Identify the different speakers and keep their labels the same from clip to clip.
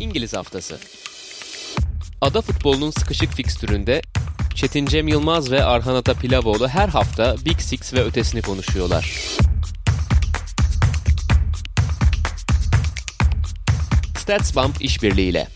Speaker 1: İngiliz Haftası. Ada futbolunun sıkışık fikstüründe Çetin Cem Yılmaz ve Arhan Ata Pilavoğlu her hafta Big Six ve ötesini konuşuyorlar. StatsBomb işbirliğiyle.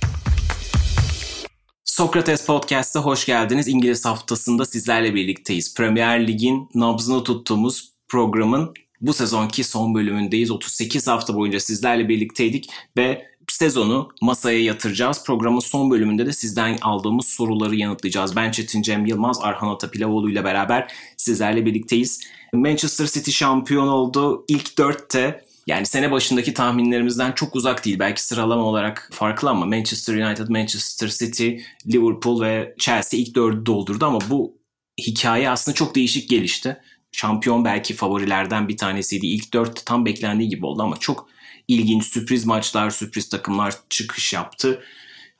Speaker 2: Sokrates Podcast'a hoş geldiniz. İngiliz haftasında sizlerle birlikteyiz. Premier Lig'in nabzını tuttuğumuz programın bu sezonki son bölümündeyiz. 38 hafta boyunca sizlerle birlikteydik ve sezonu masaya yatıracağız. Programın son bölümünde de sizden aldığımız soruları yanıtlayacağız. Ben Çetin Cem Yılmaz, Arhan Atapilavoğlu ile beraber sizlerle birlikteyiz. Manchester City şampiyon oldu. İlk dörtte yani sene başındaki tahminlerimizden çok uzak değil. Belki sıralama olarak farklı ama Manchester United, Manchester City, Liverpool ve Chelsea ilk dördü doldurdu ama bu hikaye aslında çok değişik gelişti. Şampiyon belki favorilerden bir tanesiydi. İlk dört tam beklendiği gibi oldu ama çok ilginç sürpriz maçlar, sürpriz takımlar çıkış yaptı.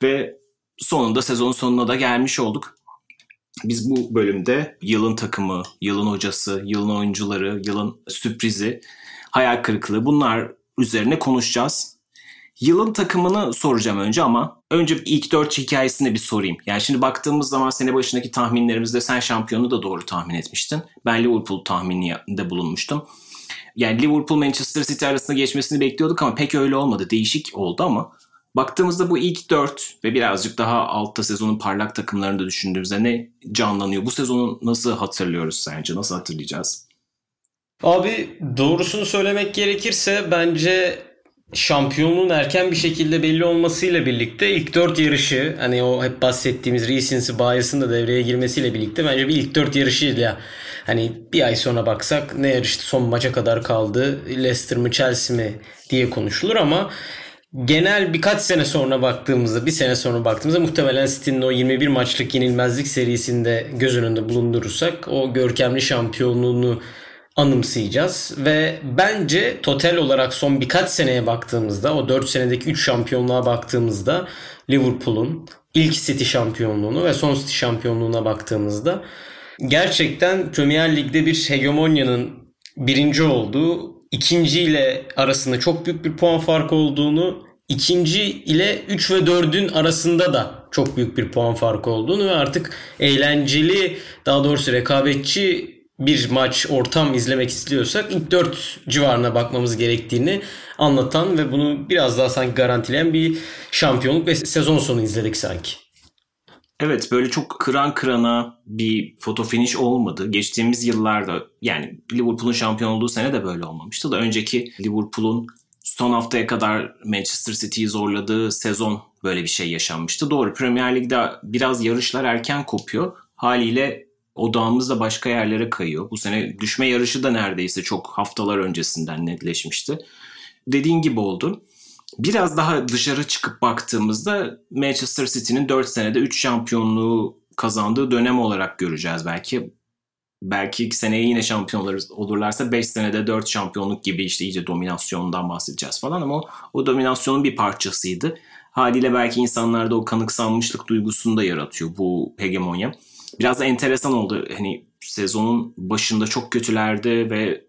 Speaker 2: Ve sonunda sezon sonuna da gelmiş olduk. Biz bu bölümde yılın takımı, yılın hocası, yılın oyuncuları, yılın sürprizi, hayal kırıklığı bunlar üzerine konuşacağız. Yılın takımını soracağım önce ama önce ilk dört hikayesini bir sorayım. Yani şimdi baktığımız zaman sene başındaki tahminlerimizde sen şampiyonu da doğru tahmin etmiştin. Ben Liverpool tahmininde bulunmuştum. Yani Liverpool Manchester City arasında geçmesini bekliyorduk ama pek öyle olmadı. Değişik oldu ama baktığımızda bu ilk dört ve birazcık daha altta sezonun parlak takımlarını da düşündüğümüzde ne canlanıyor? Bu sezonu nasıl hatırlıyoruz sence? Nasıl hatırlayacağız?
Speaker 3: Abi doğrusunu söylemek gerekirse bence şampiyonluğun erken bir şekilde belli olmasıyla birlikte ilk dört yarışı hani o hep bahsettiğimiz recency bias'ın da devreye girmesiyle birlikte bence bir ilk dört yarışıyla hani bir ay sonra baksak ne yarıştı son maça kadar kaldı Leicester mi Chelsea mi diye konuşulur ama genel birkaç sene sonra baktığımızda bir sene sonra baktığımızda muhtemelen City'nin o 21 maçlık yenilmezlik serisinde göz önünde bulundurursak o görkemli şampiyonluğunu anımsayacağız. Ve bence total olarak son birkaç seneye baktığımızda o 4 senedeki 3 şampiyonluğa baktığımızda Liverpool'un ilk City şampiyonluğunu ve son City şampiyonluğuna baktığımızda gerçekten Premier Lig'de bir hegemonyanın birinci olduğu, ikinci ile arasında çok büyük bir puan farkı olduğunu, ikinci ile 3 ve 4'ün arasında da çok büyük bir puan farkı olduğunu ve artık eğlenceli, daha doğrusu rekabetçi bir maç ortam izlemek istiyorsak ilk 4 civarına bakmamız gerektiğini anlatan ve bunu biraz daha sanki garantileyen bir şampiyonluk ve sezon sonu izledik sanki.
Speaker 2: Evet böyle çok kıran kırana bir foto finish olmadı. Geçtiğimiz yıllarda yani Liverpool'un şampiyon olduğu sene de böyle olmamıştı da önceki Liverpool'un son haftaya kadar Manchester City'yi zorladığı sezon böyle bir şey yaşanmıştı. Doğru Premier Lig'de biraz yarışlar erken kopuyor. Haliyle odağımız da başka yerlere kayıyor. Bu sene düşme yarışı da neredeyse çok haftalar öncesinden netleşmişti. Dediğin gibi oldu. Biraz daha dışarı çıkıp baktığımızda Manchester City'nin 4 senede 3 şampiyonluğu kazandığı dönem olarak göreceğiz belki. Belki ilk seneye yine şampiyon olurlarsa 5 senede 4 şampiyonluk gibi işte iyice dominasyondan bahsedeceğiz falan ama o, o dominasyonun bir parçasıydı. Haliyle belki insanlarda o kanıksanmışlık duygusunu da yaratıyor bu hegemonya biraz da enteresan oldu. Hani sezonun başında çok kötülerdi ve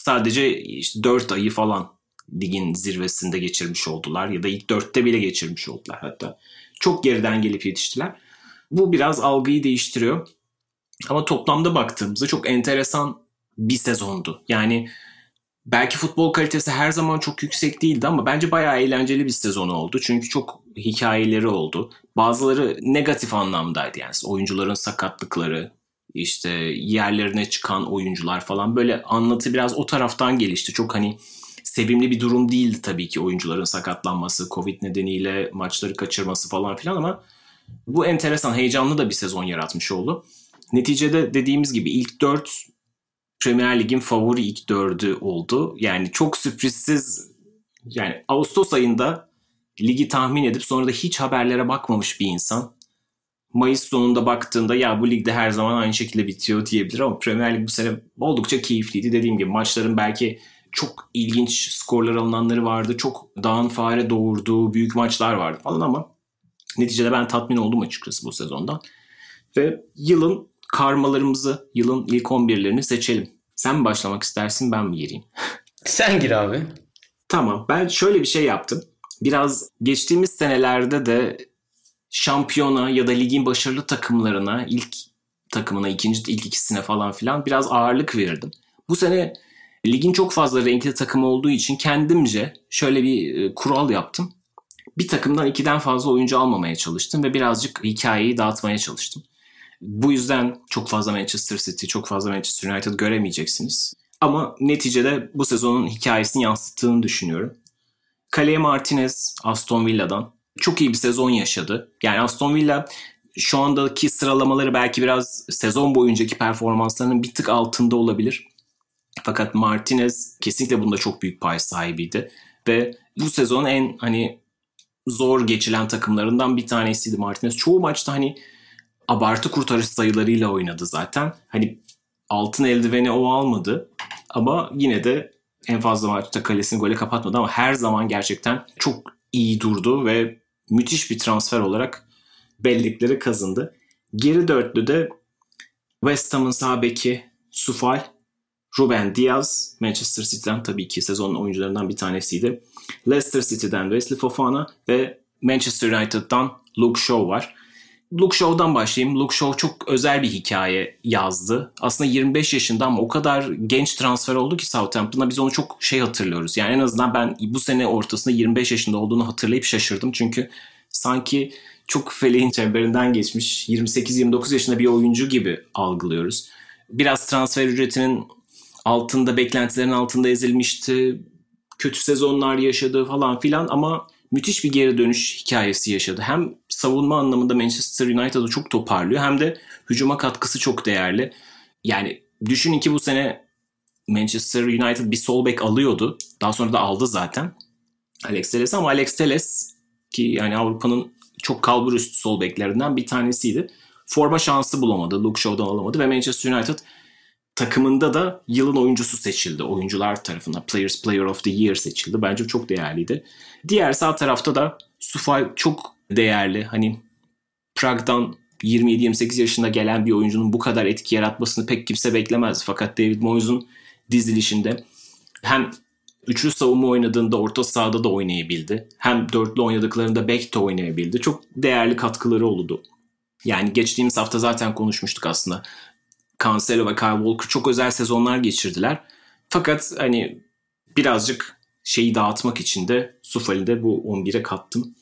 Speaker 2: sadece işte 4 ayı falan ligin zirvesinde geçirmiş oldular ya da ilk 4'te bile geçirmiş oldular hatta. Çok geriden gelip yetiştiler. Bu biraz algıyı değiştiriyor. Ama toplamda baktığımızda çok enteresan bir sezondu. Yani belki futbol kalitesi her zaman çok yüksek değildi ama bence bayağı eğlenceli bir sezon oldu. Çünkü çok hikayeleri oldu. Bazıları negatif anlamdaydı yani oyuncuların sakatlıkları, işte yerlerine çıkan oyuncular falan böyle anlatı biraz o taraftan gelişti. Çok hani sevimli bir durum değildi tabii ki oyuncuların sakatlanması, Covid nedeniyle maçları kaçırması falan filan ama bu enteresan, heyecanlı da bir sezon yaratmış oldu. Neticede dediğimiz gibi ilk dört Premier Lig'in favori ilk dördü oldu. Yani çok sürprizsiz yani Ağustos ayında ligi tahmin edip sonra da hiç haberlere bakmamış bir insan Mayıs sonunda baktığında ya bu ligde her zaman aynı şekilde bitiyor diyebilir ama Premier Lig bu sene oldukça keyifliydi. Dediğim gibi maçların belki çok ilginç skorlar alınanları vardı. Çok dağın fare doğurduğu büyük maçlar vardı falan ama neticede ben tatmin oldum açıkçası bu sezondan. Ve yılın karmalarımızı, yılın ilk 11'lerini seçelim. Sen mi başlamak istersin ben mi gireyim?
Speaker 3: Sen gir abi.
Speaker 2: Tamam ben şöyle bir şey yaptım. biraz geçtiğimiz senelerde de şampiyona ya da ligin başarılı takımlarına ilk takımına ikinci ilk ikisine falan filan biraz ağırlık verirdim. Bu sene ligin çok fazla renkli takım olduğu için kendimce şöyle bir e, kural yaptım. Bir takımdan ikiden fazla oyuncu almamaya çalıştım ve birazcık hikayeyi dağıtmaya çalıştım. Bu yüzden çok fazla Manchester City, çok fazla Manchester United göremeyeceksiniz. Ama neticede bu sezonun hikayesini yansıttığını düşünüyorum. Kaleye Martinez Aston Villa'dan çok iyi bir sezon yaşadı. Yani Aston Villa şu andaki sıralamaları belki biraz sezon boyuncaki performanslarının bir tık altında olabilir. Fakat Martinez kesinlikle bunda çok büyük pay sahibiydi. Ve bu sezon en hani zor geçilen takımlarından bir tanesiydi Martinez. Çoğu maçta hani abartı kurtarış sayılarıyla oynadı zaten. Hani altın eldiveni o almadı. Ama yine de en fazla maçta kalesini gole kapatmadı ama her zaman gerçekten çok iyi durdu ve müthiş bir transfer olarak bellekleri kazındı. Geri dörtlüde West Ham'ın sağ beki Sufal, Ruben Diaz, Manchester City'den tabii ki sezonun oyuncularından bir tanesiydi. Leicester City'den Wesley Fofana ve Manchester United'dan Luke Shaw var. Luke Shaw'dan başlayayım. Luke Shaw çok özel bir hikaye yazdı. Aslında 25 yaşında ama o kadar genç transfer oldu ki Southampton'a biz onu çok şey hatırlıyoruz. Yani en azından ben bu sene ortasında 25 yaşında olduğunu hatırlayıp şaşırdım. Çünkü sanki çok feleğin çemberinden geçmiş 28-29 yaşında bir oyuncu gibi algılıyoruz. Biraz transfer ücretinin altında, beklentilerin altında ezilmişti. Kötü sezonlar yaşadı falan filan ama müthiş bir geri dönüş hikayesi yaşadı. Hem savunma anlamında Manchester United'ı çok toparlıyor hem de hücuma katkısı çok değerli. Yani düşünün ki bu sene Manchester United bir sol bek alıyordu. Daha sonra da aldı zaten. Alex Telles ama Alex Telles ki yani Avrupa'nın çok kalbur üstü sol beklerinden bir tanesiydi. Forma şansı bulamadı. Luke Shaw'dan alamadı ve Manchester United takımında da yılın oyuncusu seçildi. Oyuncular tarafından Players Player of the Year seçildi. Bence çok değerliydi. Diğer sağ tarafta da Sufal çok değerli. Hani Prag'dan 27-28 yaşında gelen bir oyuncunun bu kadar etki yaratmasını pek kimse beklemez. Fakat David Moyes'un dizilişinde hem üçlü savunma oynadığında orta sahada da oynayabildi. Hem dörtlü oynadıklarında back de oynayabildi. Çok değerli katkıları oldu. Yani geçtiğimiz hafta zaten konuşmuştuk aslında. Cancelo ve Kyle Walker çok özel sezonlar geçirdiler. Fakat hani birazcık şeyi dağıtmak için de Sufal'i de bu 11'e kattım.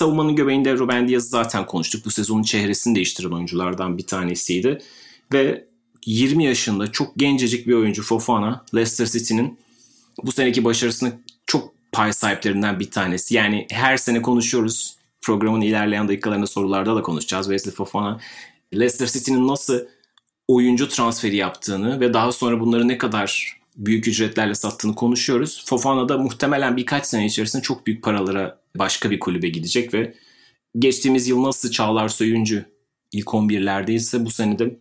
Speaker 2: Savunmanın göbeğinde Ruben Diaz'ı zaten konuştuk. Bu sezonun çehresini değiştiren oyunculardan bir tanesiydi. Ve 20 yaşında çok gencecik bir oyuncu Fofana, Leicester City'nin bu seneki başarısını çok pay sahiplerinden bir tanesi. Yani her sene konuşuyoruz. Programın ilerleyen dakikalarında sorularda da konuşacağız. Wesley Fofana, Leicester City'nin nasıl oyuncu transferi yaptığını ve daha sonra bunları ne kadar büyük ücretlerle sattığını konuşuyoruz. Fofana da muhtemelen birkaç sene içerisinde çok büyük paralara başka bir kulübe gidecek ve geçtiğimiz yıl nasıl Çağlar Söyüncü ilk 11'lerdeyse bu sene de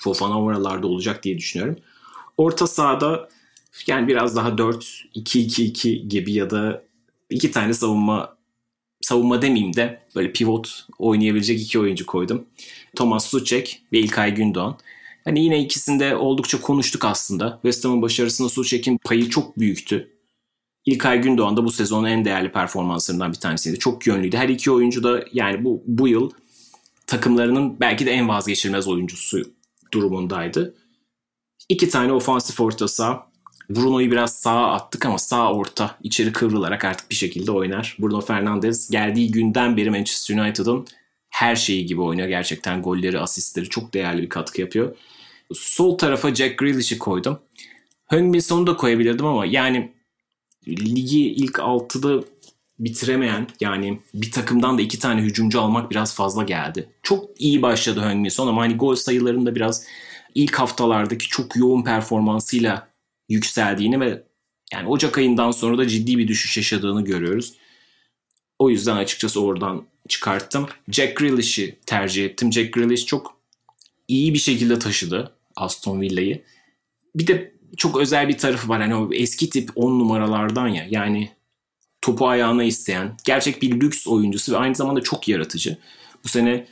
Speaker 2: Fofana oralarda olacak diye düşünüyorum. Orta sahada yani biraz daha 4-2-2-2 gibi ya da iki tane savunma savunma demeyeyim de böyle pivot oynayabilecek iki oyuncu koydum. Thomas Suchek ve İlkay Gündoğan. Hani yine ikisinde oldukça konuştuk aslında. West Ham'ın başarısında Suchek'in payı çok büyüktü. İlkay Gündoğan da bu sezonun en değerli performanslarından bir tanesiydi. Çok yönlüydü. Her iki oyuncu da yani bu, bu yıl takımlarının belki de en vazgeçilmez oyuncusu durumundaydı. İki tane ofansif orta saha Bruno'yu biraz sağa attık ama sağ orta içeri kıvrılarak artık bir şekilde oynar. Bruno Fernandes geldiği günden beri Manchester United'ın her şeyi gibi oynuyor. Gerçekten golleri, asistleri çok değerli bir katkı yapıyor. Sol tarafa Jack Grealish'i koydum. Heung-Min Son'u da koyabilirdim ama yani ligi ilk 6'da bitiremeyen yani bir takımdan da iki tane hücumcu almak biraz fazla geldi. Çok iyi başladı Heung-Min Son ama hani gol sayılarında biraz ilk haftalardaki çok yoğun performansıyla yükseldiğini ve yani Ocak ayından sonra da ciddi bir düşüş yaşadığını görüyoruz. O yüzden açıkçası oradan çıkarttım. Jack Grealish'i tercih ettim. Jack Grealish çok iyi bir şekilde taşıdı Aston Villa'yı. Bir de çok özel bir tarafı var. Hani o eski tip 10 numaralardan ya. Yani topu ayağına isteyen, gerçek bir lüks oyuncusu ve aynı zamanda çok yaratıcı. Bu sene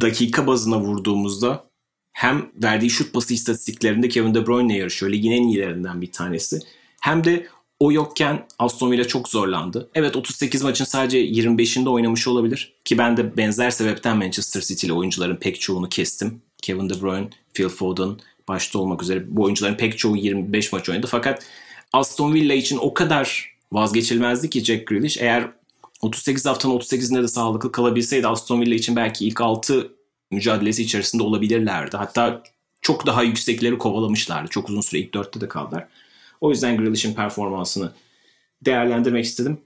Speaker 2: dakika bazına vurduğumuzda hem verdiği şut pası istatistiklerinde Kevin De Bruyne yarışıyor. Ligin en iyilerinden bir tanesi. Hem de o yokken Aston Villa çok zorlandı. Evet 38 maçın sadece 25'inde oynamış olabilir. Ki ben de benzer sebepten Manchester City ile oyuncuların pek çoğunu kestim. Kevin De Bruyne, Phil Foden başta olmak üzere bu oyuncuların pek çoğu 25 maç oynadı. Fakat Aston Villa için o kadar vazgeçilmezdi ki Jack Grealish. Eğer 38 haftanın 38'inde de sağlıklı kalabilseydi Aston Villa için belki ilk 6 mücadelesi içerisinde olabilirlerdi. Hatta çok daha yüksekleri kovalamışlardı. Çok uzun süre ilk 4'te de kaldılar. O yüzden Grealish'in performansını değerlendirmek istedim.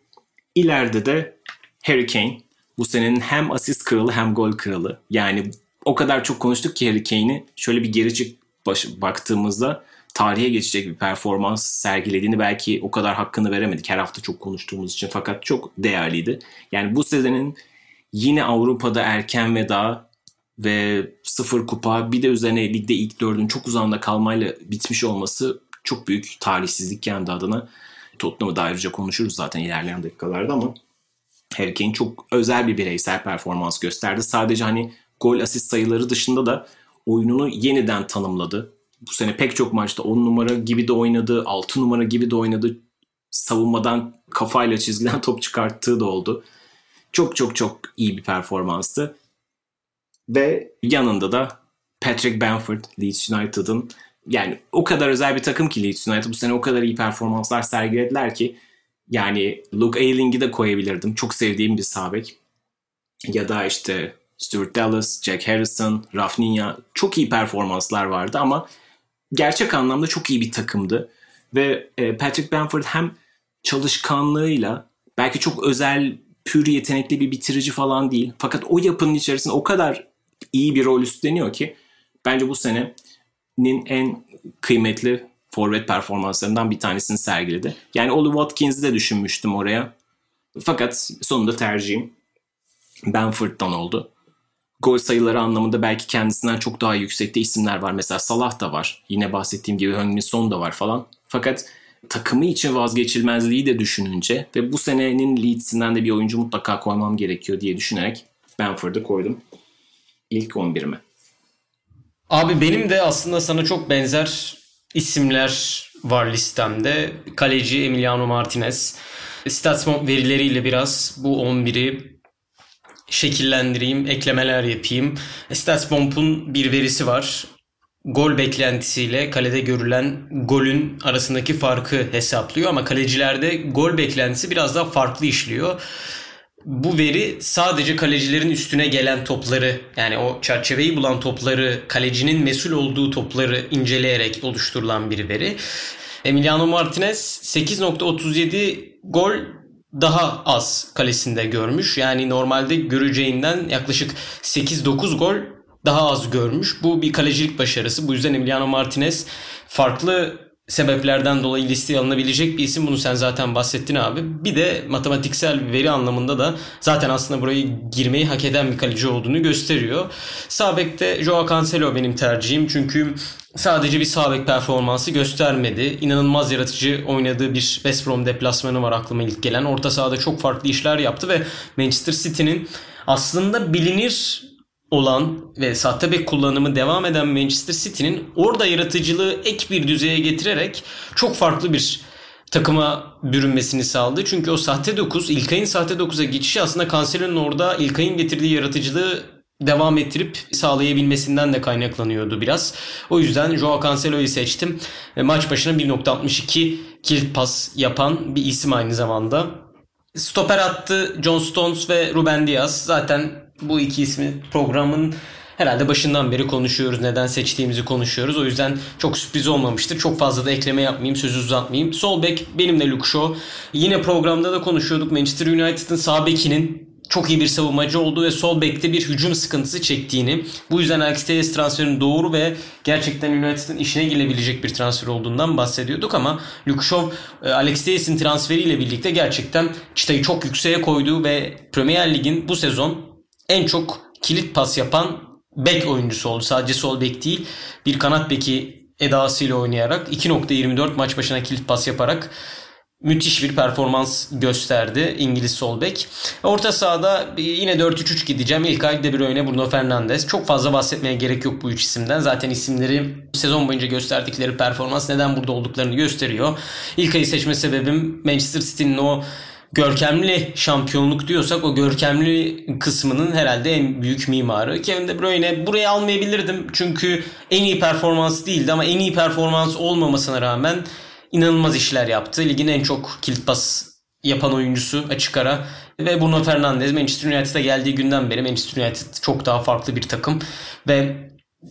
Speaker 2: İleride de Harry Kane bu senenin hem asist kralı hem gol kralı. Yani o kadar çok konuştuk ki Harry Kane'i şöyle bir geri çık baş, baktığımızda tarihe geçecek bir performans sergilediğini belki o kadar hakkını veremedik. Her hafta çok konuştuğumuz için fakat çok değerliydi. Yani bu senenin yine Avrupa'da erken veda ve sıfır kupa bir de üzerine ligde ilk dördün çok uzağında kalmayla bitmiş olması çok büyük talihsizlik kendi adına. Tottenham'ı da ayrıca konuşuruz zaten ilerleyen dakikalarda ama Harry Kane çok özel bir bireysel performans gösterdi. Sadece hani gol asist sayıları dışında da oyununu yeniden tanımladı. Bu sene pek çok maçta 10 numara gibi de oynadı, 6 numara gibi de oynadı. Savunmadan kafayla çizgiden top çıkarttığı da oldu. Çok çok çok iyi bir performanstı. Ve yanında da Patrick Bamford, Leeds United'ın yani o kadar özel bir takım ki Leeds United bu sene o kadar iyi performanslar sergilediler ki yani Luke Ayling'i de koyabilirdim. Çok sevdiğim bir sabek. Ya da işte Stuart Dallas, Jack Harrison, Rafinha çok iyi performanslar vardı ama gerçek anlamda çok iyi bir takımdı. Ve e, Patrick Bamford hem çalışkanlığıyla belki çok özel, pür yetenekli bir bitirici falan değil. Fakat o yapının içerisinde o kadar iyi bir rol üstleniyor ki bence bu senenin en kıymetli forvet performanslarından bir tanesini sergiledi. Yani Oli Watkins'i de düşünmüştüm oraya. Fakat sonunda tercihim Bamford'dan oldu. Gol sayıları anlamında belki kendisinden çok daha yüksekte isimler var. Mesela Salah da var. Yine bahsettiğim gibi Heung-min Son da var falan. Fakat takımı için vazgeçilmezliği de düşününce ve bu senenin Leeds'inden de bir oyuncu mutlaka koymam gerekiyor diye düşünerek Bamford'u koydum. İlk 11'ime.
Speaker 3: Abi benim de aslında sana çok benzer isimler var listemde. Kaleci Emiliano Martinez. Statsmon verileriyle biraz bu 11'i şekillendireyim, eklemeler yapayım. Statsbomb'un bir verisi var. Gol beklentisiyle kalede görülen golün arasındaki farkı hesaplıyor ama kalecilerde gol beklentisi biraz daha farklı işliyor bu veri sadece kalecilerin üstüne gelen topları yani o çerçeveyi bulan topları kalecinin mesul olduğu topları inceleyerek oluşturulan bir veri. Emiliano Martinez 8.37 gol daha az kalesinde görmüş. Yani normalde göreceğinden yaklaşık 8-9 gol daha az görmüş. Bu bir kalecilik başarısı. Bu yüzden Emiliano Martinez farklı sebeplerden dolayı listeye alınabilecek bir isim. Bunu sen zaten bahsettin abi. Bir de matematiksel veri anlamında da zaten aslında burayı girmeyi hak eden bir kaleci olduğunu gösteriyor. Sabek'te Joao Cancelo benim tercihim. Çünkü sadece bir sağ performansı göstermedi. İnanılmaz yaratıcı oynadığı bir West Brom deplasmanı var aklıma ilk gelen. Orta sahada çok farklı işler yaptı ve Manchester City'nin aslında bilinir olan ve sahte bek kullanımı devam eden Manchester City'nin orada yaratıcılığı ek bir düzeye getirerek çok farklı bir takıma bürünmesini sağladı. Çünkü o sahte 9, İlkay'ın sahte 9'a geçişi aslında Cancelo'nun orada İlkay'ın getirdiği yaratıcılığı devam ettirip sağlayabilmesinden de kaynaklanıyordu biraz. O yüzden Joao Cancelo'yu seçtim. Maç başına 1.62 kilit pas yapan bir isim aynı zamanda. Stoper attı John Stones ve Ruben Diaz. Zaten bu iki ismi programın herhalde başından beri konuşuyoruz. Neden seçtiğimizi konuşuyoruz. O yüzden çok sürpriz olmamıştır. Çok fazla da ekleme yapmayayım, sözü uzatmayayım. Sol bek benimle Luke Shaw. Yine programda da konuşuyorduk. Manchester United'ın sağ bekinin çok iyi bir savunmacı olduğu ve sol bekte bir hücum sıkıntısı çektiğini, bu yüzden Alex Telles transferinin doğru ve gerçekten United'ın işine gelebilecek bir transfer olduğundan bahsediyorduk ama Luke Shaw, e, Alex Telles'in transferiyle birlikte gerçekten çıtayı çok yükseğe koyduğu ve Premier Lig'in bu sezon en çok kilit pas yapan bek oyuncusu oldu. Sadece sol bek değil bir kanat beki edasıyla oynayarak 2.24 maç başına kilit pas yaparak müthiş bir performans gösterdi İngiliz sol bek. Orta sahada yine 4-3-3 gideceğim. İlk ay De Bruyne, Bruno Fernandes. Çok fazla bahsetmeye gerek yok bu üç isimden. Zaten isimleri sezon boyunca gösterdikleri performans neden burada olduklarını gösteriyor. İlk ayı seçme sebebim Manchester City'nin o görkemli şampiyonluk diyorsak o görkemli kısmının herhalde en büyük mimarı. Kevin De Bruyne buraya almayabilirdim çünkü en iyi performans değildi ama en iyi performans olmamasına rağmen inanılmaz işler yaptı. Ligin en çok kilit pas yapan oyuncusu açık ara. Ve Bruno Fernandes Manchester United'a geldiği günden beri Manchester United çok daha farklı bir takım. Ve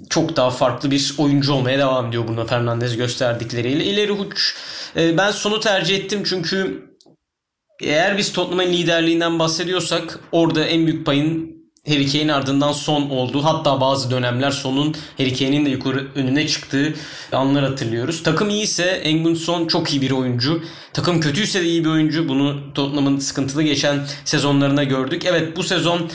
Speaker 3: çok daha farklı bir oyuncu olmaya devam ediyor Bruno Fernandes gösterdikleriyle. İleri uç e, ben sonu tercih ettim çünkü eğer biz Tottenham'ın liderliğinden bahsediyorsak orada en büyük payın Harry Kane ardından son oldu. Hatta bazı dönemler sonun Harry Kane'in de yukarı önüne çıktığı anlar hatırlıyoruz. Takım iyiyse Engin Son çok iyi bir oyuncu. Takım kötüyse de iyi bir oyuncu. Bunu Tottenham'ın sıkıntılı geçen sezonlarına gördük. Evet bu sezon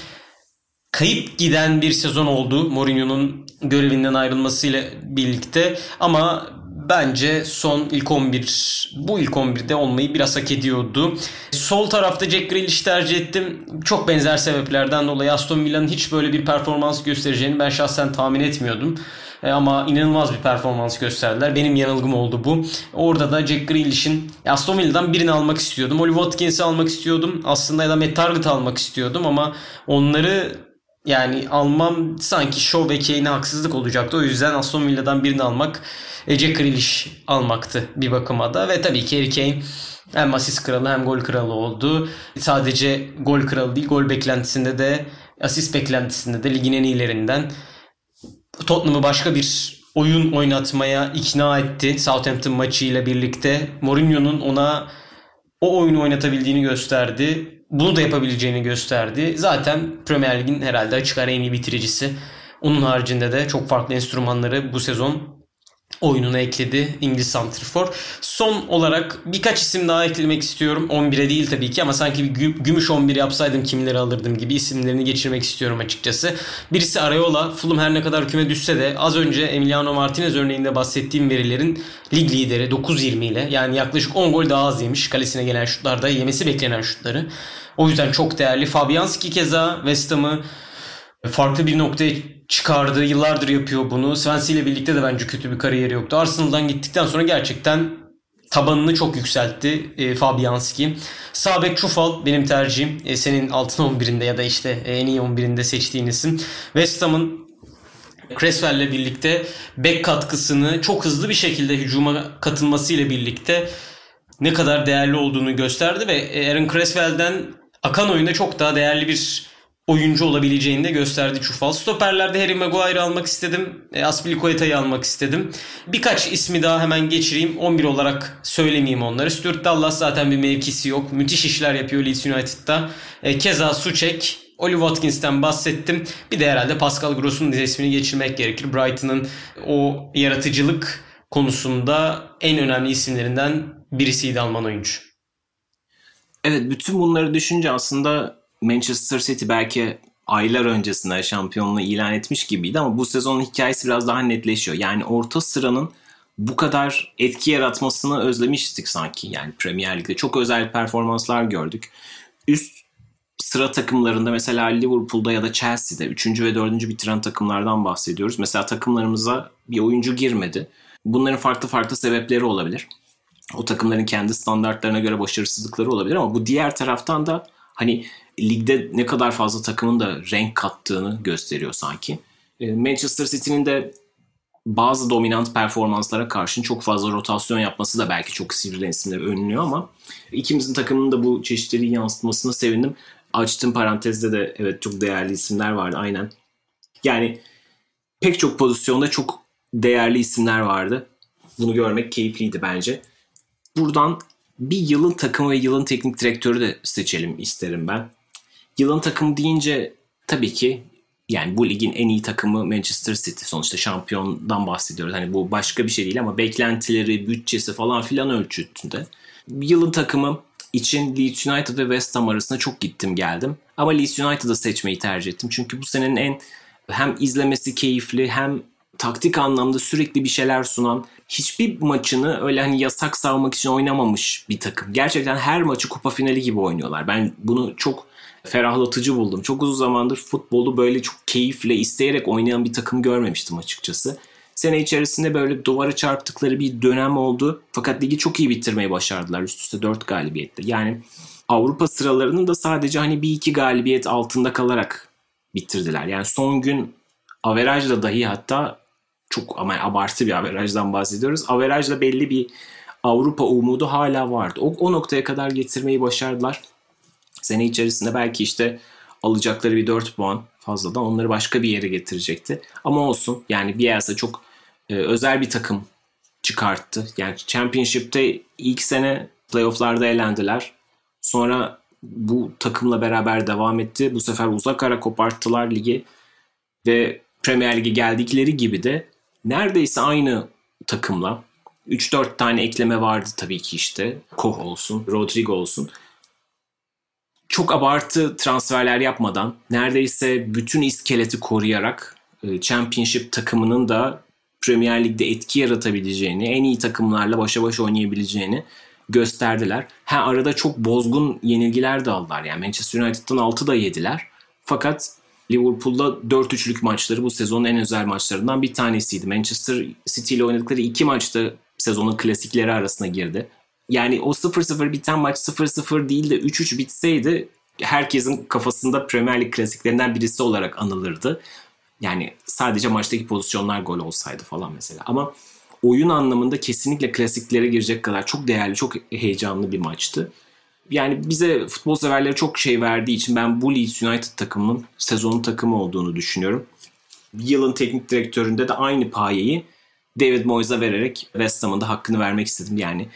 Speaker 3: kayıp giden bir sezon oldu Mourinho'nun görevinden ayrılmasıyla birlikte ama bence son ilk 11 bu ilk 11'de olmayı biraz hak ediyordu. Sol tarafta Jack Grealish tercih ettim. Çok benzer sebeplerden dolayı Aston Villa'nın hiç böyle bir performans göstereceğini ben şahsen tahmin etmiyordum. E, ama inanılmaz bir performans gösterdiler. Benim yanılgım oldu bu. Orada da Jack Grealish'in Aston Villa'dan birini almak istiyordum. Oli Watkins'i almak istiyordum. Aslında ya da Matt Target almak istiyordum ama onları yani almam sanki Shaw ve Kane'e haksızlık olacaktı. O yüzden Aston Villa'dan birini almak Jack Grealish almaktı bir bakıma da. Ve tabii ki Harry Kane hem asist kralı hem gol kralı oldu. Sadece gol kralı değil gol beklentisinde de asist beklentisinde de ligin en iyilerinden. Tottenham'ı başka bir oyun oynatmaya ikna etti Southampton maçıyla birlikte. Mourinho'nun ona o oyunu oynatabildiğini gösterdi. Bunu da yapabileceğini gösterdi. Zaten Premier Lig'in herhalde açık ara en iyi bitiricisi. Onun haricinde de çok farklı enstrümanları bu sezon oyununa ekledi İngiliz Santrifor. Son olarak birkaç isim daha eklemek istiyorum. 11'e değil tabii ki ama sanki bir gümüş 11 yapsaydım kimleri alırdım gibi isimlerini geçirmek istiyorum açıkçası. Birisi Arayola. Fulham her ne kadar küme düşse de az önce Emiliano Martinez örneğinde bahsettiğim verilerin lig lideri 9-20 ile yani yaklaşık 10 gol daha az yemiş kalesine gelen şutlarda yemesi beklenen şutları. O yüzden çok değerli. Fabianski keza West Ham'ı farklı bir noktaya çıkardı. Yıllardır yapıyor bunu. Swansea ile birlikte de bence kötü bir kariyeri yoktu. Arsenal'dan gittikten sonra gerçekten tabanını çok yükseltti e, Fabianski. Sabek Çufal benim tercihim. E, senin altın 11'inde ya da işte en iyi 11'inde seçtiğin isim. West Ham'ın Creswell ile birlikte bek katkısını çok hızlı bir şekilde hücuma katılmasıyla birlikte ne kadar değerli olduğunu gösterdi ve Aaron Creswell'den akan oyunda çok daha değerli bir oyuncu olabileceğini de gösterdi Çufal. Stoperlerde Harry Maguire almak istedim. E, Aspilicueta'yı almak istedim. Birkaç ismi daha hemen geçireyim. 11 olarak söylemeyeyim onları. Stuart Dallas zaten bir mevkisi yok. Müthiş işler yapıyor Leeds United'da. E, keza Suçek, Oli Watkins'ten bahsettim. Bir de herhalde Pascal Gross'un ismini geçirmek gerekir. Brighton'ın o yaratıcılık konusunda en önemli isimlerinden birisiydi Alman oyuncu.
Speaker 2: Evet bütün bunları düşünce aslında Manchester City belki aylar öncesinde şampiyonluğu ilan etmiş gibiydi ama bu sezonun hikayesi biraz daha netleşiyor. Yani orta sıranın bu kadar etki yaratmasını özlemiştik sanki. Yani Premier Lig'de çok özel performanslar gördük. Üst sıra takımlarında mesela Liverpool'da ya da Chelsea'de 3. ve 4. bitiren takımlardan bahsediyoruz. Mesela takımlarımıza bir oyuncu girmedi. Bunların farklı farklı sebepleri olabilir. O takımların kendi standartlarına göre başarısızlıkları olabilir ama bu diğer taraftan da hani ligde ne kadar fazla takımın da renk kattığını gösteriyor sanki. E, Manchester City'nin de bazı dominant performanslara karşın çok fazla rotasyon yapması da belki çok sivri isimleri önlüyor ama ikimizin takımının da bu çeşitliliği yansıtmasına sevindim. Açtığım parantezde de evet çok değerli isimler vardı aynen. Yani pek çok pozisyonda çok değerli isimler vardı. Bunu görmek keyifliydi bence. Buradan bir yılın takımı ve yılın teknik direktörü de seçelim isterim ben. Yılın takımı deyince tabii ki yani bu ligin en iyi takımı Manchester City. Sonuçta şampiyondan bahsediyoruz. Hani bu başka bir şey değil ama beklentileri, bütçesi falan filan ölçütünde. Yılın takımı için Leeds United ve West Ham arasında çok gittim geldim. Ama Leeds United'ı seçmeyi tercih ettim. Çünkü bu senenin en hem izlemesi keyifli hem taktik anlamda sürekli bir şeyler sunan, hiçbir maçını öyle hani yasak savmak için oynamamış bir takım. Gerçekten her maçı kupa finali gibi oynuyorlar. Ben bunu çok ferahlatıcı buldum. Çok uzun zamandır futbolu böyle çok keyifle, isteyerek oynayan bir takım görmemiştim açıkçası. Sene içerisinde böyle duvara çarptıkları bir dönem oldu. Fakat ligi çok iyi bitirmeyi başardılar. Üst üste 4 galibiyette. Yani Avrupa sıralarının da sadece hani bir iki galibiyet altında kalarak bitirdiler. Yani son gün averajla dahi hatta çok ama abartı bir averajdan bahsediyoruz. Averajla belli bir Avrupa umudu hala vardı. O, o noktaya kadar getirmeyi başardılar. Sene içerisinde belki işte alacakları bir 4 puan fazladan onları başka bir yere getirecekti. Ama olsun yani Bielsa çok e, özel bir takım çıkarttı. Yani Championship'te ilk sene playofflarda elendiler. Sonra bu takımla beraber devam etti. Bu sefer uzak ara koparttılar ligi ve Premier Lig'e geldikleri gibi de neredeyse aynı takımla 3-4 tane ekleme vardı tabii ki işte. Koch olsun, Rodrigo olsun. Çok abartı transferler yapmadan neredeyse bütün iskeleti koruyarak e, Championship takımının da Premier Lig'de etki yaratabileceğini, en iyi takımlarla başa baş oynayabileceğini gösterdiler. Ha arada çok bozgun yenilgiler de aldılar. Yani Manchester United'dan 6 da yediler. Fakat Liverpool'da 4-3'lük maçları bu sezonun en özel maçlarından bir tanesiydi. Manchester City ile oynadıkları iki maçta sezonun klasikleri arasına girdi. Yani o 0-0 biten maç 0-0 değil de 3-3 bitseydi herkesin kafasında Premier Lig klasiklerinden birisi olarak anılırdı. Yani sadece maçtaki pozisyonlar gol olsaydı falan mesela. Ama oyun anlamında kesinlikle klasiklere girecek kadar çok değerli, çok heyecanlı bir maçtı. Yani bize futbol severleri çok şey verdiği için ben bu Leeds United takımının sezonun takımı olduğunu düşünüyorum. Yılın teknik direktöründe de aynı payeyi David Moyes'a vererek West Ham'ın da hakkını vermek istedim. Yani